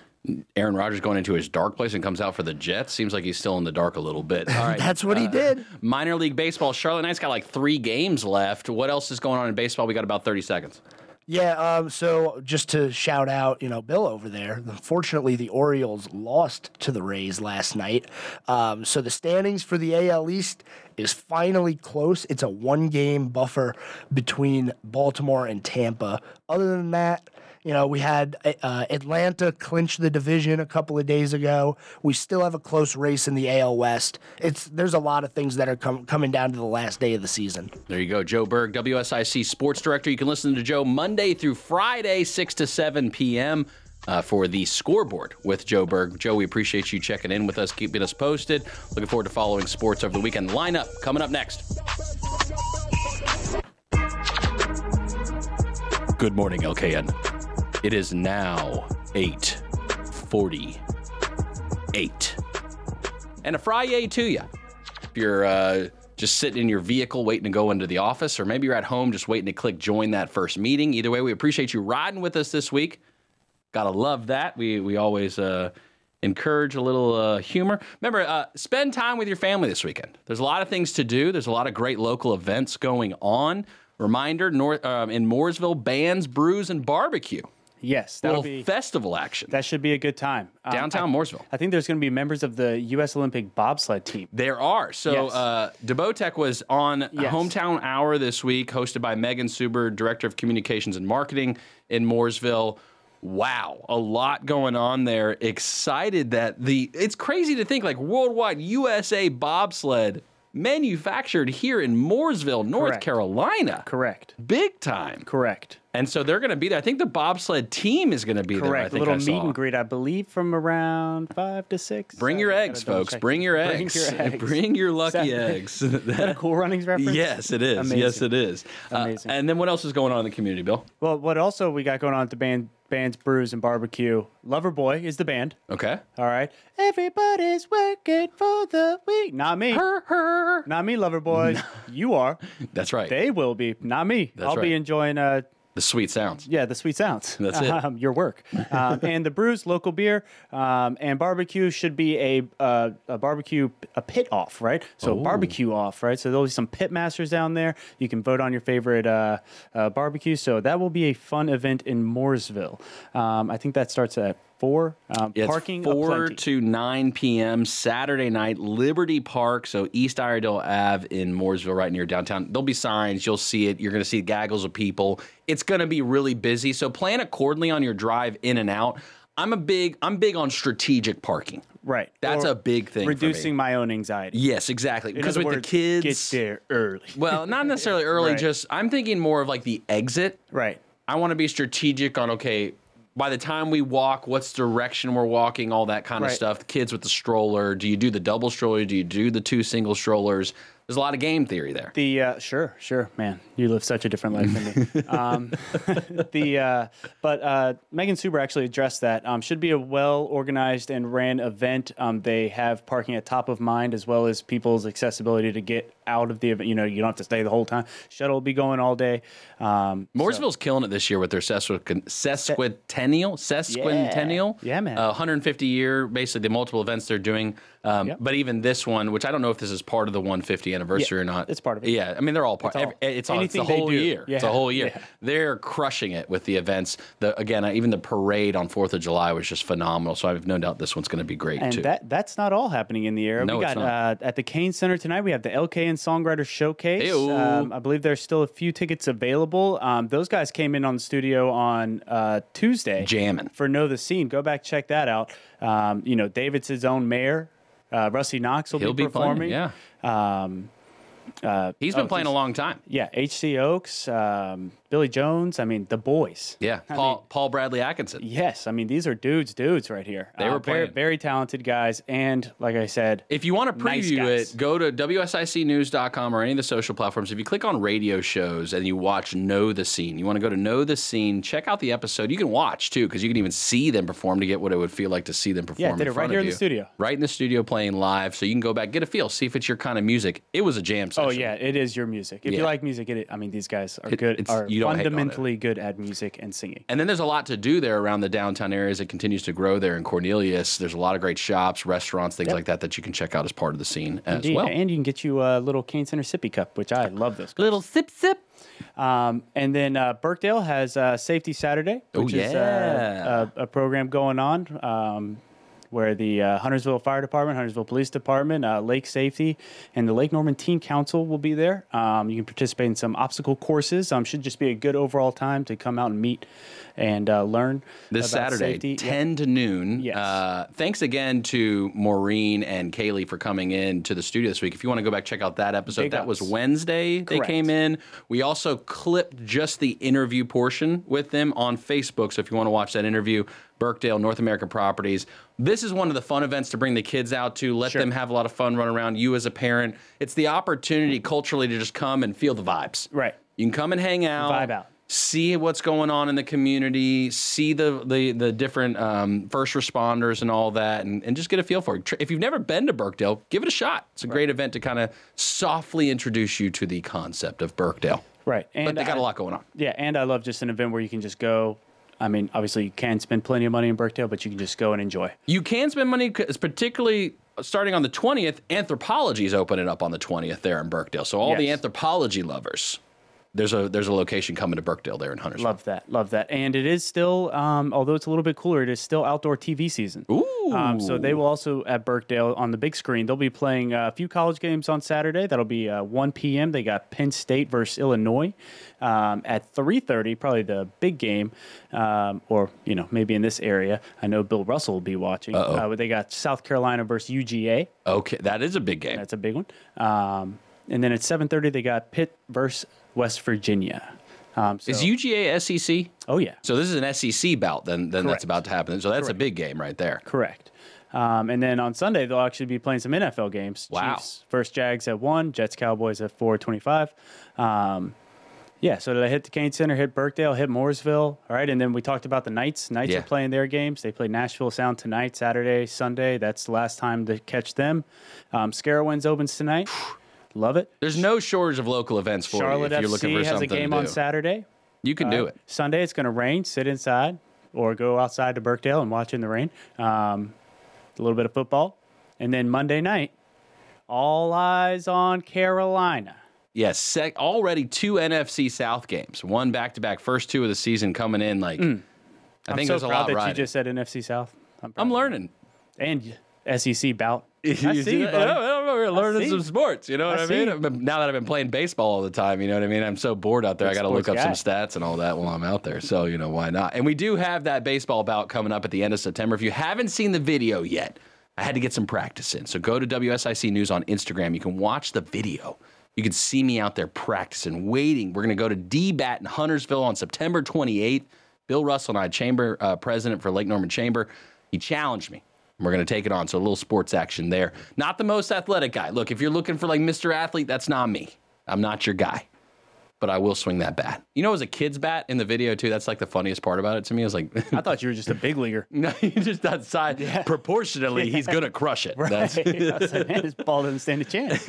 Aaron Rodgers going into his dark place and comes out for the Jets. Seems like he's still in the dark a little bit. All right. That's what he uh, did. Minor league baseball. Charlotte Knights got like three games left. What else is going on in baseball? We got about 30 seconds. Yeah, um, so just to shout out, you know, Bill over there. Unfortunately, the Orioles lost to the Rays last night. Um, so the standings for the AL East is finally close. It's a one-game buffer between Baltimore and Tampa. Other than that, you know, we had uh, Atlanta clinch the division a couple of days ago. We still have a close race in the AL West. It's there's a lot of things that are com- coming down to the last day of the season. There you go. Joe Berg, WSIC Sports Director. You can listen to Joe Monday through Friday, 6 to 7 p.m. Uh, for the scoreboard with Joe Berg. Joe, we appreciate you checking in with us, keeping us posted. Looking forward to following sports over the weekend. Lineup coming up next. Good morning, LKN. It is now 848. And a Friday to you. If you're uh, just sitting in your vehicle waiting to go into the office, or maybe you're at home just waiting to click join that first meeting. Either way, we appreciate you riding with us this week. Gotta love that. We we always uh, encourage a little uh, humor. Remember, uh, spend time with your family this weekend. There's a lot of things to do. There's a lot of great local events going on. Reminder: North um, in Mooresville, bands, brews, and barbecue. Yes, that'll be festival action. that should be a good time. Um, Downtown I- Mooresville. I think there's going to be members of the U.S. Olympic bobsled team. There are. So Yes. uh, Debotech was on Yes. Hometown Hour this week, hosted by Megan Suber, Director of Communications and Marketing in Mooresville. Wow, a lot going on there. Excited that the it's crazy to think like worldwide USA bobsled manufactured here in Mooresville, North Correct. Carolina. Correct. Big time. Correct. And so they're going to be there. I think the bobsled team is going to be there. I Correct. A little I meet saw. and greet, I believe, from around five to six. Bring your eggs, folks. Bring your Bring eggs. your eggs. Bring your lucky that- eggs. That a Cool Runnings reference? Yes, it is. Amazing. Yes, it is. Uh, Amazing. and then what else is going on in the community, Bill? Well, what also we got going on at the band, band's Brews and Barbecue? Loverboy is the band. Okay. All right. Everybody's working for the week. Not me. Her, her. Not me, Loverboy. you are. That's right. They will be. Not me. That's I'll be enjoying uh, the sweet sounds. Yeah, the sweet sounds. That's it. Um, your work. Um, and the brews, local beer, um, and barbecue should be a, uh, a barbecue, a pit off, right? So barbecue off, right? So there'll be some pit masters down there. You can vote on your favorite uh, uh, barbecue. So that will be a fun event in Mooresville. Um, I think that starts at four. Um, Yeah, it's parking four aplenty. to nine p.m. Saturday night, Liberty Park, so East Iredell Ave in Mooresville, right near downtown. There'll be signs. You'll see it. You're going to see gaggles of people. It's going to be really busy. So plan accordingly on your drive in and out. I'm a big. I'm big on strategic parking. Right. That's Or a big thing. Reducing my own anxiety. Yes, exactly. Because with words, the kids, get there early. well, not necessarily early. Right. Just I'm thinking more of like the exit. Right. I want to be strategic on okay. By the time we walk, what's direction we're walking, all that kind of Right. stuff. The kids with the stroller. Do you do the double stroller? Do you do the two single strollers? There's a lot of game theory there. The uh, sure, sure, man, you live such a different life than me. um, the uh, but uh, Megan Suber actually addressed that. Um, should be a well organized and ran event. Um, they have parking at top of mind as well as people's accessibility to get out of the event. You know, you don't have to stay the whole time. Shuttle will be going all day. Um, Mooresville's killing it this year with their sesquic- sesquicentennial, sesquicentennial, Yeah, man. uh, 150 year, basically the multiple events they're doing. Um, Yep. But even this one, which I don't know if this is part of the 150 anniversary or not, it's part of it. Yeah, I mean they're all part. It's all- every- It's, all, it's the anything they whole do. year. It's a whole year. yeah. They're crushing it with the events. The again, uh, even the parade on Fourth of July was just phenomenal. So I have no doubt this one's going to be great And too. that that's not all happening in the area. No, we it's got not. uh, at the Cain Center tonight. We have the LK and Songwriter Showcase. Um, I believe there's still a few tickets available. Um, those guys came in on the studio on uh, Tuesday, Jamming. for Know the Scene. Go back check that out. Um, you know, Davidson's own mayor. Uh, Rusty Knox will He'll be be playing, performing. yeah. Um, uh, He's been oh, playing a long time. yeah, H.C. Oaks, um, Billy Jones. I mean, the boys. Yeah, I Paul mean- Paul Bradley Atkinson. Yes, I mean these are dudes, dudes right here. They uh, were very, playing. very talented guys, and like I said, If you want to preview guys. it, go to WSICnews.com or any of the social platforms. If you click on radio shows and you watch Know the Scene, you want to go to Know the Scene, check out the episode. You can watch too, because you can even see them perform to get what it would feel like to see them perform. Yeah, did it right here in the studio. Right in the studio playing live. So you can go back, get a feel, see if it's your kind of music. It was a jam oh, session. Oh yeah, it is your music. If Yeah. you like music, it. I mean, these guys are It- good. it's- Are don't hate on it. fundamentally good at music and singing. And then there's a lot to do there around the downtown areas. It continues to grow there in Cornelius. There's a lot of great shops, restaurants, things Yep. like that that you can check out as part of the scene as Indeed. well. And you can get you a little Cain Center sippy cup, which I love those. Little sip sip. Um, and then uh, Birkdale has uh, Safety Saturday, Oh, which is yeah. uh, a, a program going on um, where the uh, Huntersville Fire Department, Huntersville Police Department, uh, Lake Safety, and the Lake Norman Teen Council will be there. Um, you can participate in some obstacle courses. Um, should just be a good overall time to come out and meet and uh, learn this Saturday, safety. 10 to noon. Yes. Uh, thanks again to Maureen and Kaylee for coming in to the studio this week. If you want to go back check out that episode, Big that was ups. Wednesday. They came in. We also clipped just the interview portion with them on Facebook. So if you want to watch that interview, Birkdale North American Properties. This is one of the fun events to bring the kids out to. Let Sure. them have a lot of fun, run around. You as a parent, it's the opportunity culturally to just come and feel the vibes. Right. You can come and hang out, Vibe out. see what's going on in the community, see the the, the different um, first responders and all that, and, and just get a feel for it. If you've never been to Birkdale, give it a shot. It's a great event to kind of softly introduce you to the concept of Birkdale. Right. And but they got I- a lot going on. Yeah, and I love just an event where you can just go. I mean, obviously you can spend plenty of money in Birkdale, but you can just go and enjoy. You can spend money, particularly starting on the 20th. Anthropologie is opening up on the 20th there in Birkdale. So all the Anthropologie lovers, there's a there's a location coming to Birkdale there in Huntersville. Love that, love that, and it is still, um, although it's a little bit cooler, it is still outdoor TV season. Ooh. Um, so they will also at Birkdale on the big screen. They'll be playing a few college games on Saturday. That'll be uh, 1 p.m. They got Penn State versus Illinois um, at 3:30. Probably the big game, um, or you know maybe in this area. I know Bill Russell will be watching. Uh, but they got South Carolina versus UGA. Okay, that is a big game. That's a big one. Um, and then at 7:30 they got Pitt versus West Virginia. Um, so, Is UGA SEC? Oh yeah, So this is an SEC bout. Then then Correct. that's about to happen. So that's a big game right there. correct. Um, and then on Sunday they'll actually be playing some NFL games. Wow. Chiefs first Jags at one, Jets Cowboys at four twenty-five. Um, yeah, so they hit the Cain Center, hit Birkdale, hit Mooresville. All right, and then we talked about the Knights. Knights Yeah. are playing their games. They play Nashville Sound tonight, Saturday, Sunday. That's the last time to catch them. Um, Scarowinds opens tonight. Love it. There's no shortage of local events for Charlotte you if you're looking FC for has something a game to on. Saturday. You can do Uh, it. Sunday it's going to rain. Sit inside or go outside to Birkdale and watch in the rain. Um, a little bit of football, and then Monday night, all eyes on Carolina. Yes, sec- already two NFC South games, one back to back, first two of the season coming in. Like, I Mm. I'm think so there's a proud lot that riding. you just said NFC South. I'm, I'm learning. and SEC bout. I You see you, buddy. I don't know, we're learning some sports. You know what I I, mean? been- Now that I've been playing baseball all the time, you know what I mean? I'm so bored out there. Good I got to look up sports some stats and all that while I'm out there. So, you know, why not? And we do have that baseball bout coming up at the end of September. If you haven't seen the video yet, I had to get some practice in. So go to WSIC News on Instagram. You can watch the video. You can see me out there practicing, waiting. We're going to go to DBAT in Huntersville on September 28th. Bill Russell and I, Chamber uh, president for Lake Norman Chamber, he challenged me. We're going to take it on. So a little sports action there. Not the most athletic guy. Look, if you're looking for like Mr. Athlete, that's not me. I'm not your guy. But I will swing that bat. You know, it was a kid's bat in the video too. That's like the funniest part about it to me. I was like, I thought you were just a big leaguer. no, you just outside. Proportionally, he's gonna crush it. That's- I was like, man, this ball doesn't stand a chance.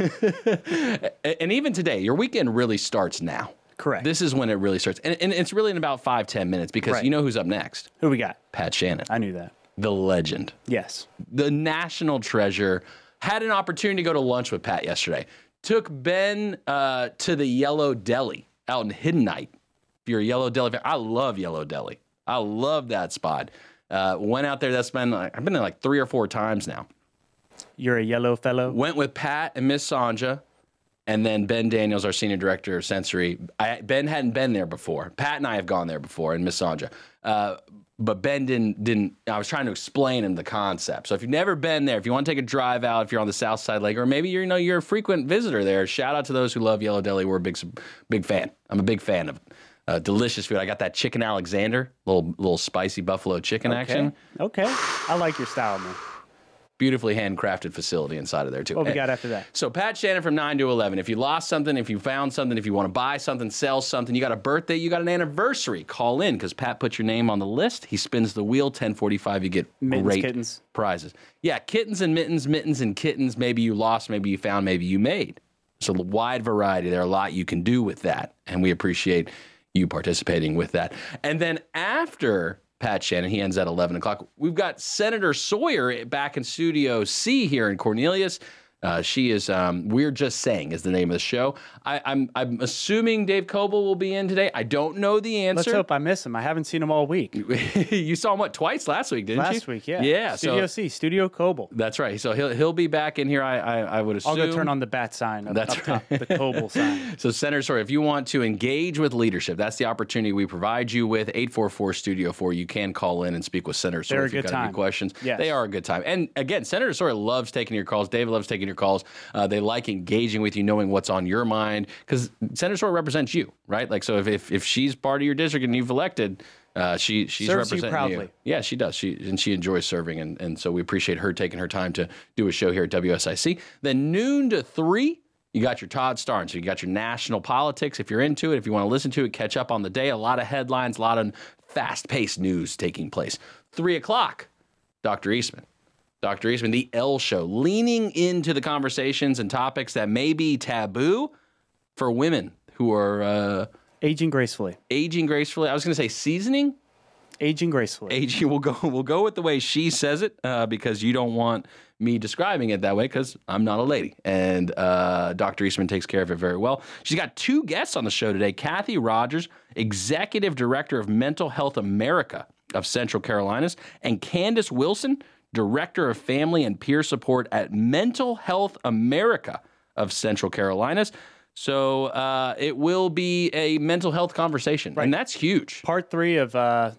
and even today, your weekend really starts now. Correct. This is when it really starts, and, and it's really in about five ten minutes because Right. you know who's up next? Who we got? Pat Shannon, I knew that. The legend. Yes. the national treasure, had an opportunity to go to lunch with Pat yesterday. Took Ben uh, to the Yellow Deli out in Hiddenite. If you're a Yellow Deli fan, I love Yellow Deli. I love that spot. Uh, went out there. That's been like, I've been there like three or four times now. You're a yellow fellow. Went with Pat and Miss Sanja, and then Ben Daniels, our senior director of sensory. I, ben hadn't been there before. Pat and I have gone there before, and Miss Sanja. Uh, but Ben didn't. Didn't. I was trying to explain him the concept. So if you've never been there, if you want to take a drive out, if you're on the South Side Lake, or maybe you're you know you're a frequent visitor there, shout out to those who love Yellow Deli. We're a big big fan. I'm a big fan of it. Uh, delicious food. I got that chicken Alexander, little little spicy buffalo chicken action. Okay. I like your style, man. Beautifully handcrafted facility inside of there too. What we got after that? so Pat Shannon from 9 to 11. If you lost something, if you found something, if you want to buy something, sell something, you got a birthday, you got an anniversary, call in because Pat put your name on the list. He spins the wheel, 1045, you get Mittens, great kittens. prizes. Yeah, kittens and mittens, mittens and kittens. Maybe you lost, maybe you found, maybe you made. So a wide variety. There are a lot you can do with that. And we appreciate you participating with that. And then after Pat Shannon, he ends at 11 o'clock. We've got Senator Sawyer back in Studio C here in Cornelius. Uh, she is, um, We're Just Saying is the name of the show. I, I'm, I'm assuming Dave Coble will be in today. I don't know the answer. Let's hope I miss him. I haven't seen him all week. you saw him, what, twice last week, didn't you? Last week, yeah. Yeah. Studio so C, Studio Coble. that's right. So he'll, he'll be back in here, I, I, I would assume. I'll go turn on the bat sign up, That's up top, the Coble sign. So, Senator Sawyer, if you want to engage with leadership, that's the opportunity we provide you with. 844 Studio 4. You can call in and speak with Senator Sawyer if you've got any questions. Yes. They are a good time. And again, Senator Sawyer loves taking your calls. David loves taking your calls. Uh, they like engaging with you, knowing what's on your mind, because Senator Sawyer represents you, right? Like, so if, if, if she's part of your district and you've elected, uh, she she's Serves you representing proudly. Yeah, she does. She and she enjoys serving, and, and so we appreciate her taking her time to do a show here at WSIC. Then noon to three, you got your Todd Starnes. So you got your national politics. If you're into it, if you want to listen to it, catch up on the day. A lot of headlines, a lot of fast-paced news taking place. Three o'clock, Dr. Eastman. Dr. Eastman, the L Show, leaning into the conversations and topics that may be taboo for women who are uh, Aging gracefully. aging gracefully. I was going to say seasoning Aging gracefully. aging we'll go we'll go with the way she says it uh, because you don't want me describing it that way because I'm not a lady and uh, Dr. Eastman takes care of it very well. She's got two guests on the show today. Kathy Rogers, executive director of Mental Health America of Central Carolinas, and Candace Wilson, director of family and peer support at Mental Health America of Central Carolinas. So uh, it will be a mental health conversation, right. and that's huge. Part three of uh,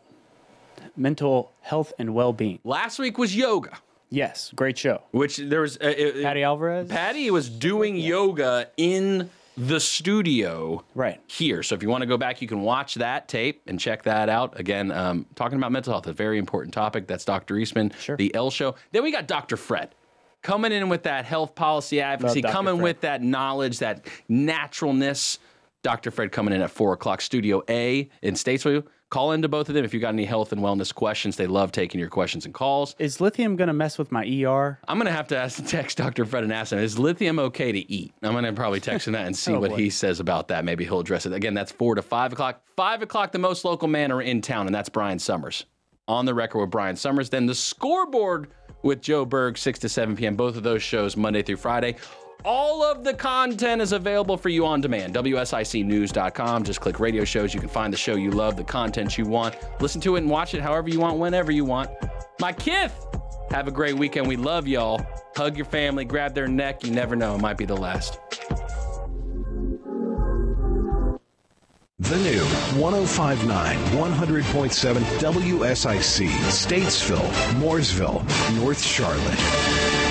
mental health and well being. Last week was yoga. Yes, great show. Which there was uh, it- Patty Alvarez. Patty was doing yoga in the studio Right. here. So if you want to go back, you can watch that tape and check that out. Again, um, talking about mental health, a very important topic. That's Dr. Eastman, Sure. the L Show. Then we got Dr. Fred coming in with that health policy advocacy, coming Fred. with that knowledge, that naturalness. Dr. Fred coming in at four o'clock, Studio A in Statesville. Call into both of them if you got any health and wellness questions. They love taking your questions and calls. Is lithium going to mess with my ER? I'm gonna have to ask, text Dr. Fred and ask him, is lithium okay to eat? I'm gonna probably text him that and see Oh, what boy. he says about that. Maybe he'll address it. Again, that's four to five o'clock. Five o'clock, the most local man are in town, and that's Brian Summers. On the record with Brian Summers. Then the scoreboard with Joe Berg, 6 to 7 p.m. Both of those shows Monday through Friday. All of the content is available for you on demand. WSICnews.com. Just click radio shows. You can find the show you love, the content you want. Listen to it and watch it however you want, whenever you want. My kith, have a great weekend. We love y'all. Hug your family, grab their neck. You never know, it might be the last. The new 1059 100.7 WSIC, Statesville, Mooresville, North Charlotte.